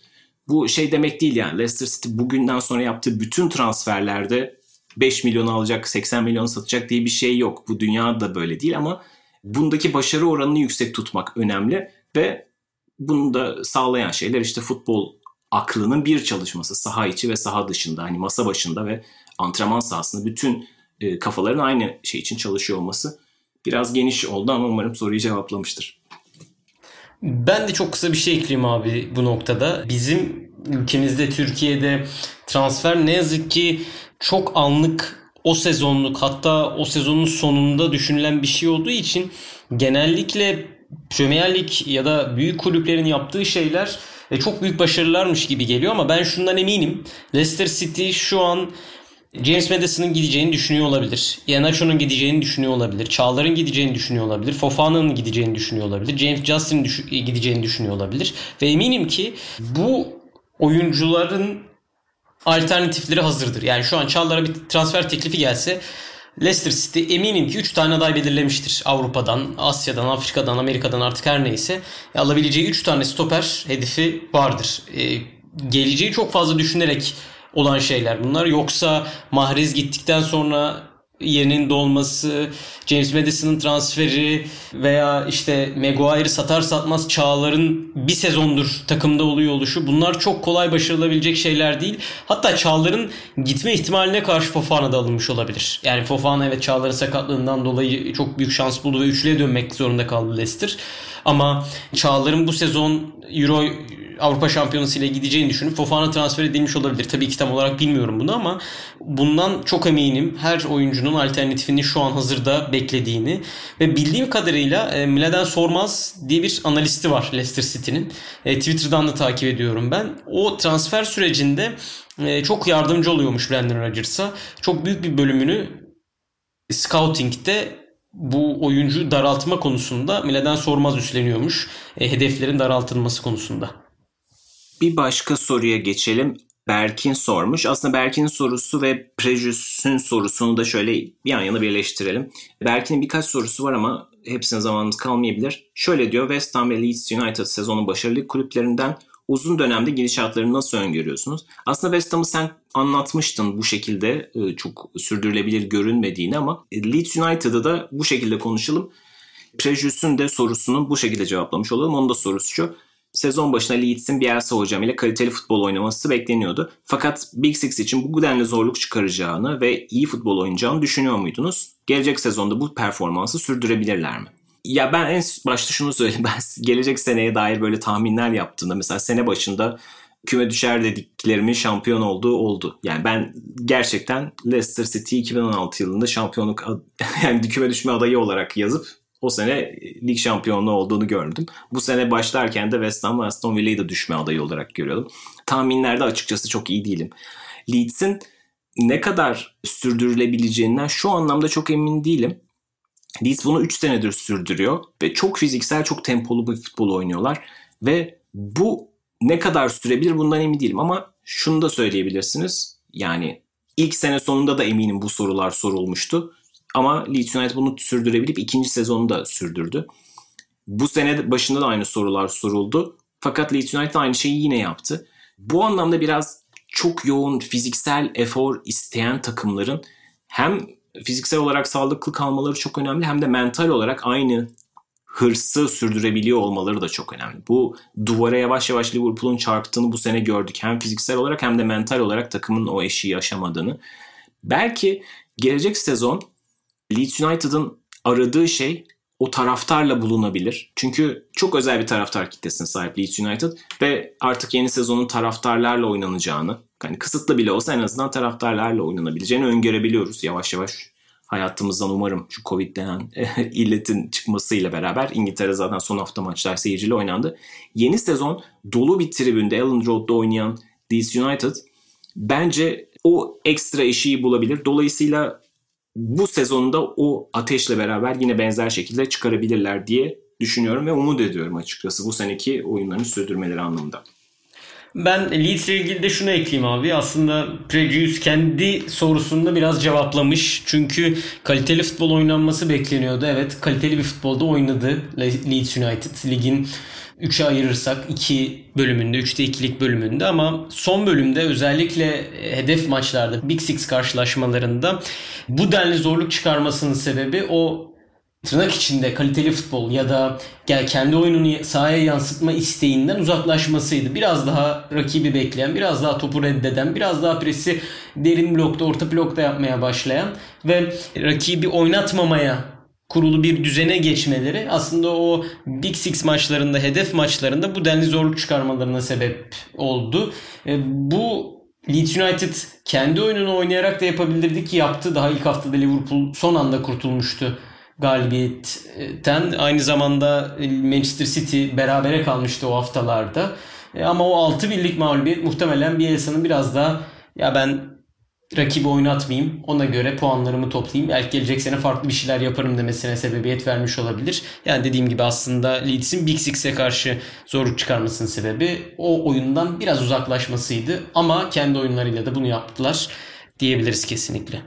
Speaker 2: Bu şey demek değil yani Leicester City bugünden sonra yaptığı bütün transferlerde 5 milyon alacak, 80 milyon satacak diye bir şey yok. Bu dünya da böyle değil ama bundaki başarı oranını yüksek tutmak önemli ve bunu da sağlayan şeyler işte futbol aklının bir çalışması saha içi ve saha dışında hani masa başında ve antrenman sahasında bütün e, kafaların aynı şey için çalışıyor olması biraz geniş oldu ama umarım soruyu cevaplamıştır.
Speaker 3: Ben de çok kısa bir şey ekleyeyim abi bu noktada. Bizim ülkemizde Türkiye'de transfer ne yazık ki çok anlık o sezonluk hatta o sezonun sonunda düşünülen bir şey olduğu için genellikle Premier Lig ya da büyük kulüplerin yaptığı şeyler e, çok büyük başarılarmış gibi geliyor ama ben şundan eminim. Leicester City şu an James Madison'ın gideceğini düşünüyor olabilir. Iheanacho'nun gideceğini düşünüyor olabilir. Çağlar'ın gideceğini düşünüyor olabilir. Fofana'nın gideceğini düşünüyor olabilir. James Justin'in düş- gideceğini düşünüyor olabilir. Ve eminim ki bu oyuncuların alternatifleri hazırdır. Yani şu an Çağlar'a bir transfer teklifi gelse Leicester City eminim ki 3 tane aday belirlemiştir. Avrupa'dan, Asya'dan, Afrika'dan, Amerika'dan artık her neyse. E, alabileceği 3 tane stoper hedefi vardır. E, geleceği çok fazla düşünerek olan şeyler bunlar. Yoksa Mahrez gittikten sonra yerinin dolması, James Madison'ın transferi veya işte Maguire'ı satar satmaz Çağlar'ın bir sezondur takımda oluyor oluşu bunlar çok kolay başarılabilecek şeyler değil. Hatta Çağlar'ın gitme ihtimaline karşı Fofana da alınmış olabilir. Yani Fofana evet Çağlar'ın sakatlığından dolayı çok büyük şans buldu ve üçlüye dönmek zorunda kaldı Leicester. Ama Çağlar'ın bu sezon Euro Avrupa Şampiyonası ile gideceğini düşünüp Fofana transfer edilmiş olabilir. Tabii ki tam olarak bilmiyorum bunu ama bundan çok eminim. Her oyuncunun alternatifini şu an hazırda beklediğini ve bildiğim kadarıyla e, Mladen Sormaz diye bir analisti var Leicester City'nin. E, Twitter'dan da takip ediyorum ben. O transfer sürecinde e, çok yardımcı oluyormuş Brandon Rodgers'a. Çok büyük bir bölümünü scouting'de bu oyuncu daraltma konusunda Mile'den sormaz üstleniyormuş. E, hedeflerin daraltılması konusunda.
Speaker 2: Bir başka soruya geçelim. Berkin sormuş. Aslında Berkin'in sorusu ve Prejus'un sorusunu da şöyle yan yana birleştirelim. Berkin'in birkaç sorusu var ama hepsine zamanımız kalmayabilir. Şöyle diyor West Ham ve Leeds United sezonun başarılı kulüplerinden uzun dönemde gidişatlarını nasıl öngörüyorsunuz? Aslında West Ham'ı sen anlatmıştın bu şekilde e, çok sürdürülebilir görünmediğini ama Leeds United'ı da bu şekilde konuşalım. Prejus'un de sorusunu bu şekilde cevaplamış olalım. Onun da sorusu şu sezon başına Leeds'in Bielsa hocam ile kaliteli futbol oynaması bekleniyordu. Fakat Big Six için bu denli zorluk çıkaracağını ve iyi futbol oynayacağını düşünüyor muydunuz? Gelecek sezonda bu performansı sürdürebilirler mi? Ya ben en başta şunu söyleyeyim. Ben gelecek seneye dair böyle tahminler yaptığımda mesela sene başında küme düşer dediklerimin şampiyon olduğu oldu. Yani ben gerçekten Leicester City 2016 yılında şampiyonluk yani küme düşme adayı olarak yazıp o sene lig şampiyonluğu olduğunu gördüm. Bu sene başlarken de West Ham Aston Villa'yı da düşme adayı olarak görüyordum. Tahminlerde açıkçası çok iyi değilim. Leeds'in ne kadar sürdürülebileceğinden şu anlamda çok emin değilim. Leeds bunu 3 senedir sürdürüyor ve çok fiziksel, çok tempolu bir futbol oynuyorlar ve bu ne kadar sürebilir bundan emin değilim ama şunu da söyleyebilirsiniz. Yani ilk sene sonunda da eminim bu sorular sorulmuştu. Ama Leeds United bunu sürdürebilip ikinci sezonu da sürdürdü. Bu sene başında da aynı sorular soruldu. Fakat Leeds United aynı şeyi yine yaptı. Bu anlamda biraz çok yoğun fiziksel efor isteyen takımların hem fiziksel olarak sağlıklı kalmaları çok önemli hem de mental olarak aynı hırsı sürdürebiliyor olmaları da çok önemli. Bu duvara yavaş yavaş Liverpool'un çarptığını bu sene gördük. Hem fiziksel olarak hem de mental olarak takımın o eşiği yaşamadığını. Belki gelecek sezon Leeds United'ın aradığı şey o taraftarla bulunabilir. Çünkü çok özel bir taraftar kitlesine sahip Leeds United ve artık yeni sezonun taraftarlarla oynanacağını, hani kısıtlı bile olsa en azından taraftarlarla oynanabileceğini öngörebiliyoruz yavaş yavaş. Hayatımızdan umarım şu Covid denen illetin çıkmasıyla beraber İngiltere zaten son hafta maçlar seyirciyle oynandı. Yeni sezon dolu bir tribünde Ellen Road'da oynayan Leeds United bence o ekstra eşiği bulabilir. Dolayısıyla bu sezonda o ateşle beraber yine benzer şekilde çıkarabilirler diye düşünüyorum ve umut ediyorum açıkçası bu seneki oyunlarını sürdürmeleri anlamında.
Speaker 3: Ben Leeds ile ilgili de şunu ekleyeyim abi. Aslında Prejuice kendi sorusunda biraz cevaplamış. Çünkü kaliteli futbol oynanması bekleniyordu. Evet kaliteli bir futbolda oynadı Leeds United. Ligin 3'e ayırırsak 2 bölümünde, 3'te 2'lik bölümünde ama son bölümde özellikle hedef maçlarda Big Six karşılaşmalarında bu denli zorluk çıkarmasının sebebi o tırnak içinde kaliteli futbol ya da gel kendi oyununu sahaya yansıtma isteğinden uzaklaşmasıydı. Biraz daha rakibi bekleyen, biraz daha topu reddeden, biraz daha presi derin blokta, orta blokta yapmaya başlayan ve rakibi oynatmamaya kurulu bir düzene geçmeleri aslında o Big Six maçlarında, hedef maçlarında bu denli zorluk çıkarmalarına sebep oldu. E, bu Leeds United kendi oyununu oynayarak da yapabilirdi ki yaptı. Daha ilk haftada Liverpool son anda kurtulmuştu galibiyetten. Aynı zamanda Manchester City berabere kalmıştı o haftalarda. E, ama o 6 birlik mağlubiyet muhtemelen Bielsa'nın biraz daha ya ben rakibi oynatmayayım. Ona göre puanlarımı toplayayım. Belki gelecek sene farklı bir şeyler yaparım demesine sebebiyet vermiş olabilir. Yani dediğim gibi aslında Leeds'in Big Six'e karşı zorluk çıkarmasının sebebi o oyundan biraz uzaklaşmasıydı. Ama kendi oyunlarıyla da bunu yaptılar diyebiliriz kesinlikle.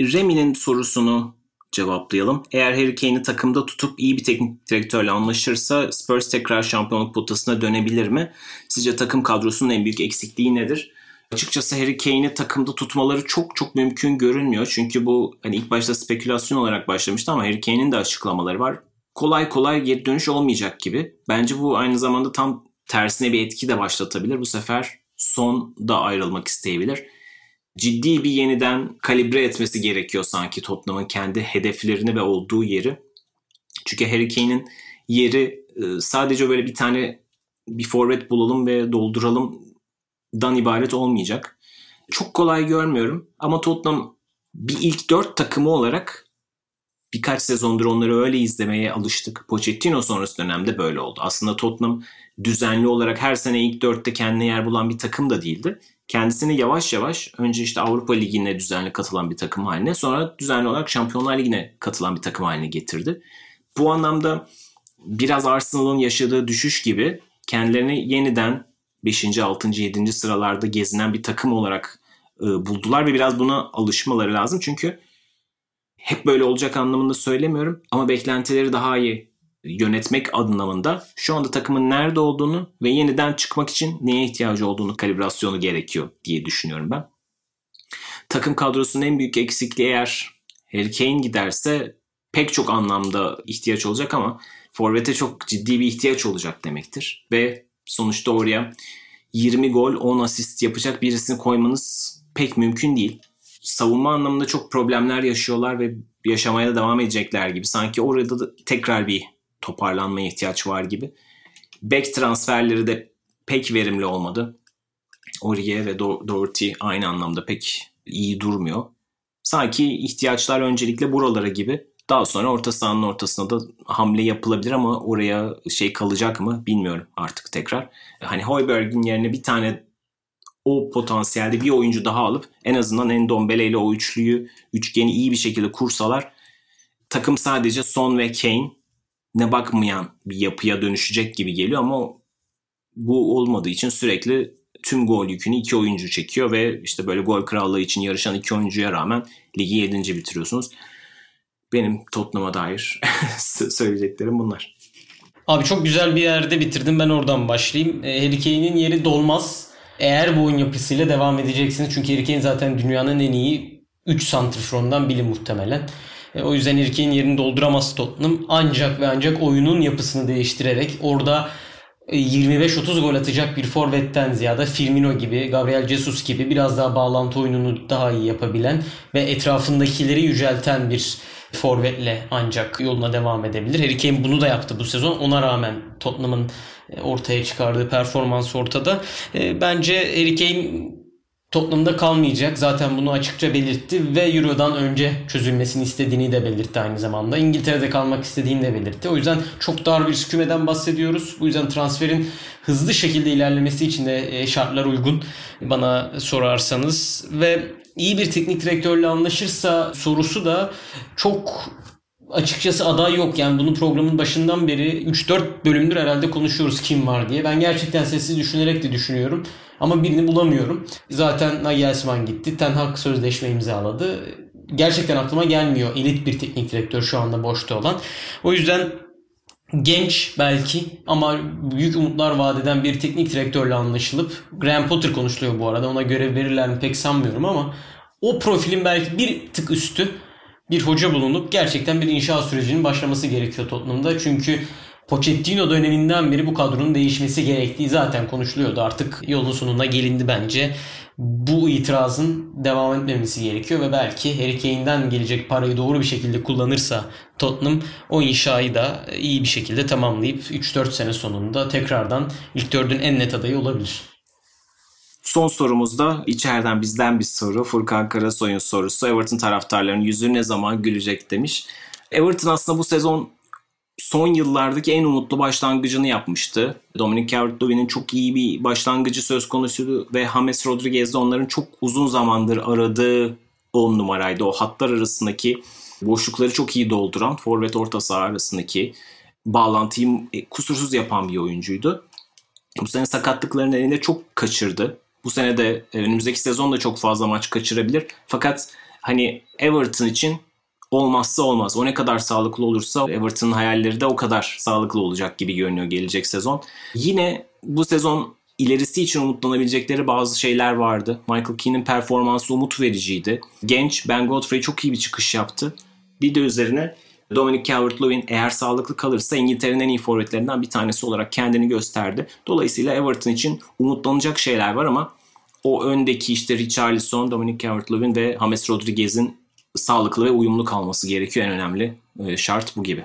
Speaker 2: Remi'nin sorusunu cevaplayalım. Eğer Harry Kane'i takımda tutup iyi bir teknik direktörle anlaşırsa Spurs tekrar şampiyonluk potasına dönebilir mi? Sizce takım kadrosunun en büyük eksikliği nedir? Açıkçası Harry Kane'i takımda tutmaları çok çok mümkün görünmüyor. Çünkü bu hani ilk başta spekülasyon olarak başlamıştı ama Harry Kane'in de açıklamaları var. Kolay kolay geri dönüş olmayacak gibi. Bence bu aynı zamanda tam tersine bir etki de başlatabilir. Bu sefer son da ayrılmak isteyebilir. Ciddi bir yeniden kalibre etmesi gerekiyor sanki Tottenham'ın kendi hedeflerini ve olduğu yeri. Çünkü Harry Kane'in yeri e, sadece böyle bir tane bir forvet bulalım ve dolduralım dan ibaret olmayacak. Çok kolay görmüyorum ama Tottenham bir ilk dört takımı olarak birkaç sezondur onları öyle izlemeye alıştık. Pochettino sonrası dönemde böyle oldu. Aslında Tottenham düzenli olarak her sene ilk dörtte kendine yer bulan bir takım da değildi. kendisini yavaş yavaş önce işte Avrupa Ligi'ne düzenli katılan bir takım haline sonra düzenli olarak Şampiyonlar Ligi'ne katılan bir takım haline getirdi. Bu anlamda biraz Arsenal'ın yaşadığı düşüş gibi kendilerini yeniden 5. 6. 7. sıralarda gezinen bir takım olarak e, buldular ve biraz buna alışmaları lazım. Çünkü hep böyle olacak anlamında söylemiyorum ama beklentileri daha iyi yönetmek anlamında şu anda takımın nerede olduğunu ve yeniden çıkmak için neye ihtiyacı olduğunu kalibrasyonu gerekiyor diye düşünüyorum ben. Takım kadrosunun en büyük eksikliği eğer Harry Kane giderse pek çok anlamda ihtiyaç olacak ama Forvet'e çok ciddi bir ihtiyaç olacak demektir. Ve sonuçta oraya 20 gol 10 asist yapacak birisini koymanız pek mümkün değil. Savunma anlamında çok problemler yaşıyorlar ve yaşamaya da devam edecekler gibi. Sanki orada da tekrar bir toparlanmaya ihtiyaç var gibi. Back transferleri de pek verimli olmadı. Oriye ve Doherty aynı anlamda pek iyi durmuyor. Sanki ihtiyaçlar öncelikle buralara gibi. Daha sonra orta sahanın ortasına da hamle yapılabilir ama oraya şey kalacak mı bilmiyorum artık tekrar. Hani Hoiberg'in yerine bir tane o potansiyelde bir oyuncu daha alıp en azından Endombele ile o üçlüyü, üçgeni iyi bir şekilde kursalar takım sadece Son ve Kane ne bakmayan bir yapıya dönüşecek gibi geliyor ama bu olmadığı için sürekli tüm gol yükünü iki oyuncu çekiyor ve işte böyle gol krallığı için yarışan iki oyuncuya rağmen ligi yedinci bitiriyorsunuz. Benim Tottenham'a dair söyleyeceklerim bunlar.
Speaker 3: Abi çok güzel bir yerde bitirdim. Ben oradan başlayayım. E, Harry Kane'in yeri dolmaz. Eğer bu oyun yapısıyla devam edeceksiniz. Çünkü Harry Kane zaten dünyanın en iyi 3 santrifrondan biri muhtemelen. E, o yüzden Harry Kane yerini dolduramaz Tottenham. Ancak ve ancak oyunun yapısını değiştirerek orada 25-30 gol atacak bir forvetten ziyade Firmino gibi, Gabriel Jesus gibi biraz daha bağlantı oyununu daha iyi yapabilen ve etrafındakileri yücelten bir forvetle ancak yoluna devam edebilir. Harry Kane bunu da yaptı bu sezon. Ona rağmen Tottenham'ın e, ortaya çıkardığı performans ortada. E, bence Harry Kane Tottenham'da kalmayacak. Zaten bunu açıkça belirtti ve Euro'dan önce çözülmesini istediğini de belirtti aynı zamanda. İngiltere'de kalmak istediğini de belirtti. O yüzden çok dar bir kümeden bahsediyoruz. Bu yüzden transferin hızlı şekilde ilerlemesi için de e, şartlar uygun bana sorarsanız ve iyi bir teknik direktörle anlaşırsa sorusu da çok açıkçası aday yok. Yani bunu programın başından beri 3-4 bölümdür herhalde konuşuyoruz kim var diye. Ben gerçekten sessiz düşünerek de düşünüyorum. Ama birini bulamıyorum. Zaten Nagelsmann gitti. Ten Hag sözleşme imzaladı. Gerçekten aklıma gelmiyor elit bir teknik direktör şu anda boşta olan. O yüzden genç belki ama büyük umutlar vadeden bir teknik direktörle anlaşılıp Graham Potter konuşuluyor bu arada. Ona görev verirler mi pek sanmıyorum ama o profilin belki bir tık üstü bir hoca bulunup gerçekten bir inşaat sürecinin başlaması gerekiyor Tottenham'da. Çünkü Pochettino döneminden beri bu kadronun değişmesi gerektiği zaten konuşuluyordu. Artık yolun sonuna gelindi bence. Bu itirazın devam etmemesi gerekiyor ve belki Harry Kane'den gelecek parayı doğru bir şekilde kullanırsa Tottenham o inşayı da iyi bir şekilde tamamlayıp 3-4 sene sonunda tekrardan ilk dördün en net adayı olabilir.
Speaker 2: Son sorumuzda içeriden bizden bir soru. Furkan Karasoy'un sorusu. Everton taraftarlarının yüzü ne zaman gülecek demiş. Everton aslında bu sezon son yıllardaki en umutlu başlangıcını yapmıştı. Dominic Calvert-Lewin'in çok iyi bir başlangıcı söz konusuydu ve James Rodriguez de onların çok uzun zamandır aradığı 10 numaraydı. O hatlar arasındaki boşlukları çok iyi dolduran, forvet orta saha arasındaki bağlantıyı e, kusursuz yapan bir oyuncuydu. Bu sene sakatlıkların elinde çok kaçırdı. Bu sene de e, önümüzdeki sezon da çok fazla maç kaçırabilir. Fakat hani Everton için olmazsa olmaz. O ne kadar sağlıklı olursa Everton'ın hayalleri de o kadar sağlıklı olacak gibi görünüyor gelecek sezon. Yine bu sezon ilerisi için umutlanabilecekleri bazı şeyler vardı. Michael Keane'in performansı umut vericiydi. Genç Ben Godfrey çok iyi bir çıkış yaptı. Bir de üzerine Dominic Calvert-Lewin eğer sağlıklı kalırsa İngiltere'nin en iyi forvetlerinden bir tanesi olarak kendini gösterdi. Dolayısıyla Everton için umutlanacak şeyler var ama o öndeki işte Richarlison, Dominic Calvert-Lewin ve James Rodriguez'in sağlıklı ve uyumlu kalması gerekiyor. En önemli e, şart bu gibi.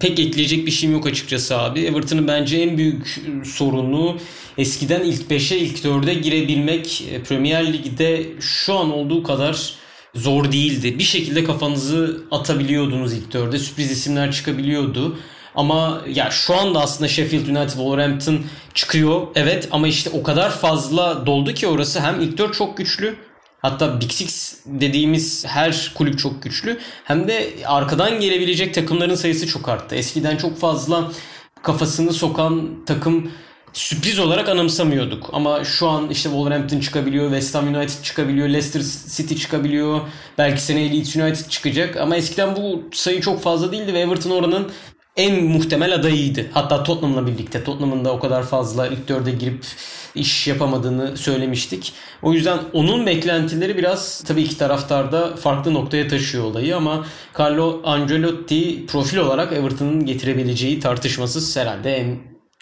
Speaker 3: Pek ekleyecek bir şeyim yok açıkçası abi. Everton'ın bence en büyük e, sorunu eskiden ilk 5'e ilk 4'e girebilmek. E, Premier Lig'de şu an olduğu kadar zor değildi. Bir şekilde kafanızı atabiliyordunuz ilk 4'e. Sürpriz isimler çıkabiliyordu. Ama ya şu anda aslında Sheffield United Wolverhampton çıkıyor. Evet ama işte o kadar fazla doldu ki orası hem ilk dört çok güçlü Hatta Big Six dediğimiz her kulüp çok güçlü. Hem de arkadan gelebilecek takımların sayısı çok arttı. Eskiden çok fazla kafasını sokan takım sürpriz olarak anımsamıyorduk. Ama şu an işte Wolverhampton çıkabiliyor, West Ham United çıkabiliyor, Leicester City çıkabiliyor. Belki seneye Leeds United çıkacak. Ama eskiden bu sayı çok fazla değildi ve Everton oranın en muhtemel adayıydı. Hatta Tottenham'la birlikte. Tottenham'ın da o kadar fazla ilk dörde girip iş yapamadığını söylemiştik. O yüzden onun beklentileri biraz tabii iki taraftarda farklı noktaya taşıyor olayı ama Carlo Ancelotti profil olarak Everton'ın getirebileceği tartışmasız herhalde en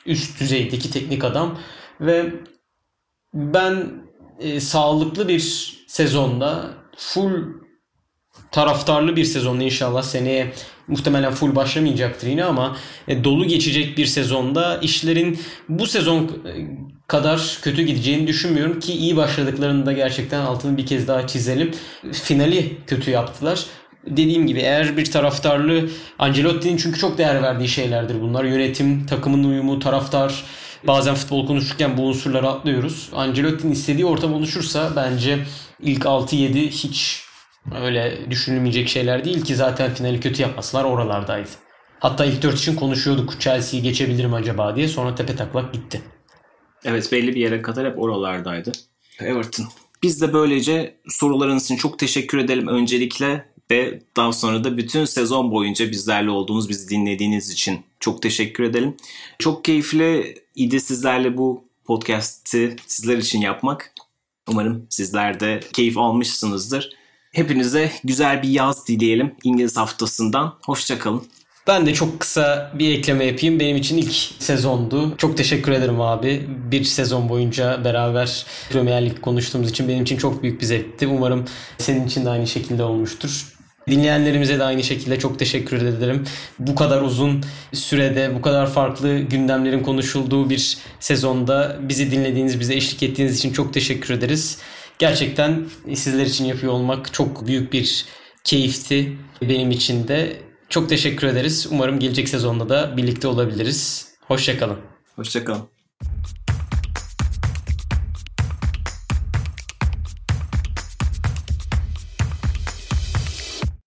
Speaker 3: üst düzeydeki teknik adam ve ben e, sağlıklı bir sezonda full taraftarlı bir sezonda inşallah seneye muhtemelen full başlamayacaktır yine ama e, dolu geçecek bir sezonda işlerin bu sezon e, kadar kötü gideceğini düşünmüyorum ki iyi başladıklarında gerçekten altını bir kez daha çizelim. Finali kötü yaptılar. Dediğim gibi eğer bir taraftarlı Ancelotti'nin çünkü çok değer verdiği şeylerdir bunlar. Yönetim, takımın uyumu, taraftar, bazen futbol konuşurken bu unsurları atlıyoruz. Ancelotti'nin istediği ortam oluşursa bence ilk 6-7 hiç öyle düşünülmeyecek şeyler değil ki zaten finali kötü yapmasılar oralardaydı. Hatta ilk 4 için konuşuyorduk Chelsea'yi geçebilir mi acaba diye sonra tepe taklak gitti.
Speaker 2: Evet belli bir yere kadar hep oralardaydı. Everton. Biz de böylece sorularınız için çok teşekkür edelim öncelikle ve daha sonra da bütün sezon boyunca bizlerle olduğunuz, bizi dinlediğiniz için çok teşekkür edelim. Çok keyifli idi sizlerle bu podcast'i sizler için yapmak. Umarım sizler de keyif almışsınızdır. Hepinize güzel bir yaz dileyelim İngiliz haftasından. Hoşçakalın.
Speaker 3: Ben de çok kısa bir ekleme yapayım. Benim için ilk sezondu. Çok teşekkür ederim abi. Bir sezon boyunca beraber Premier Lig konuştuğumuz için benim için çok büyük bir zevkti. Umarım senin için de aynı şekilde olmuştur. Dinleyenlerimize de aynı şekilde çok teşekkür ederim. Bu kadar uzun sürede, bu kadar farklı gündemlerin konuşulduğu bir sezonda bizi dinlediğiniz, bize eşlik ettiğiniz için çok teşekkür ederiz. Gerçekten sizler için yapıyor olmak çok büyük bir keyifti benim için de. Çok teşekkür ederiz. Umarım gelecek sezonda da birlikte olabiliriz. Hoşçakalın.
Speaker 2: Hoşçakalın.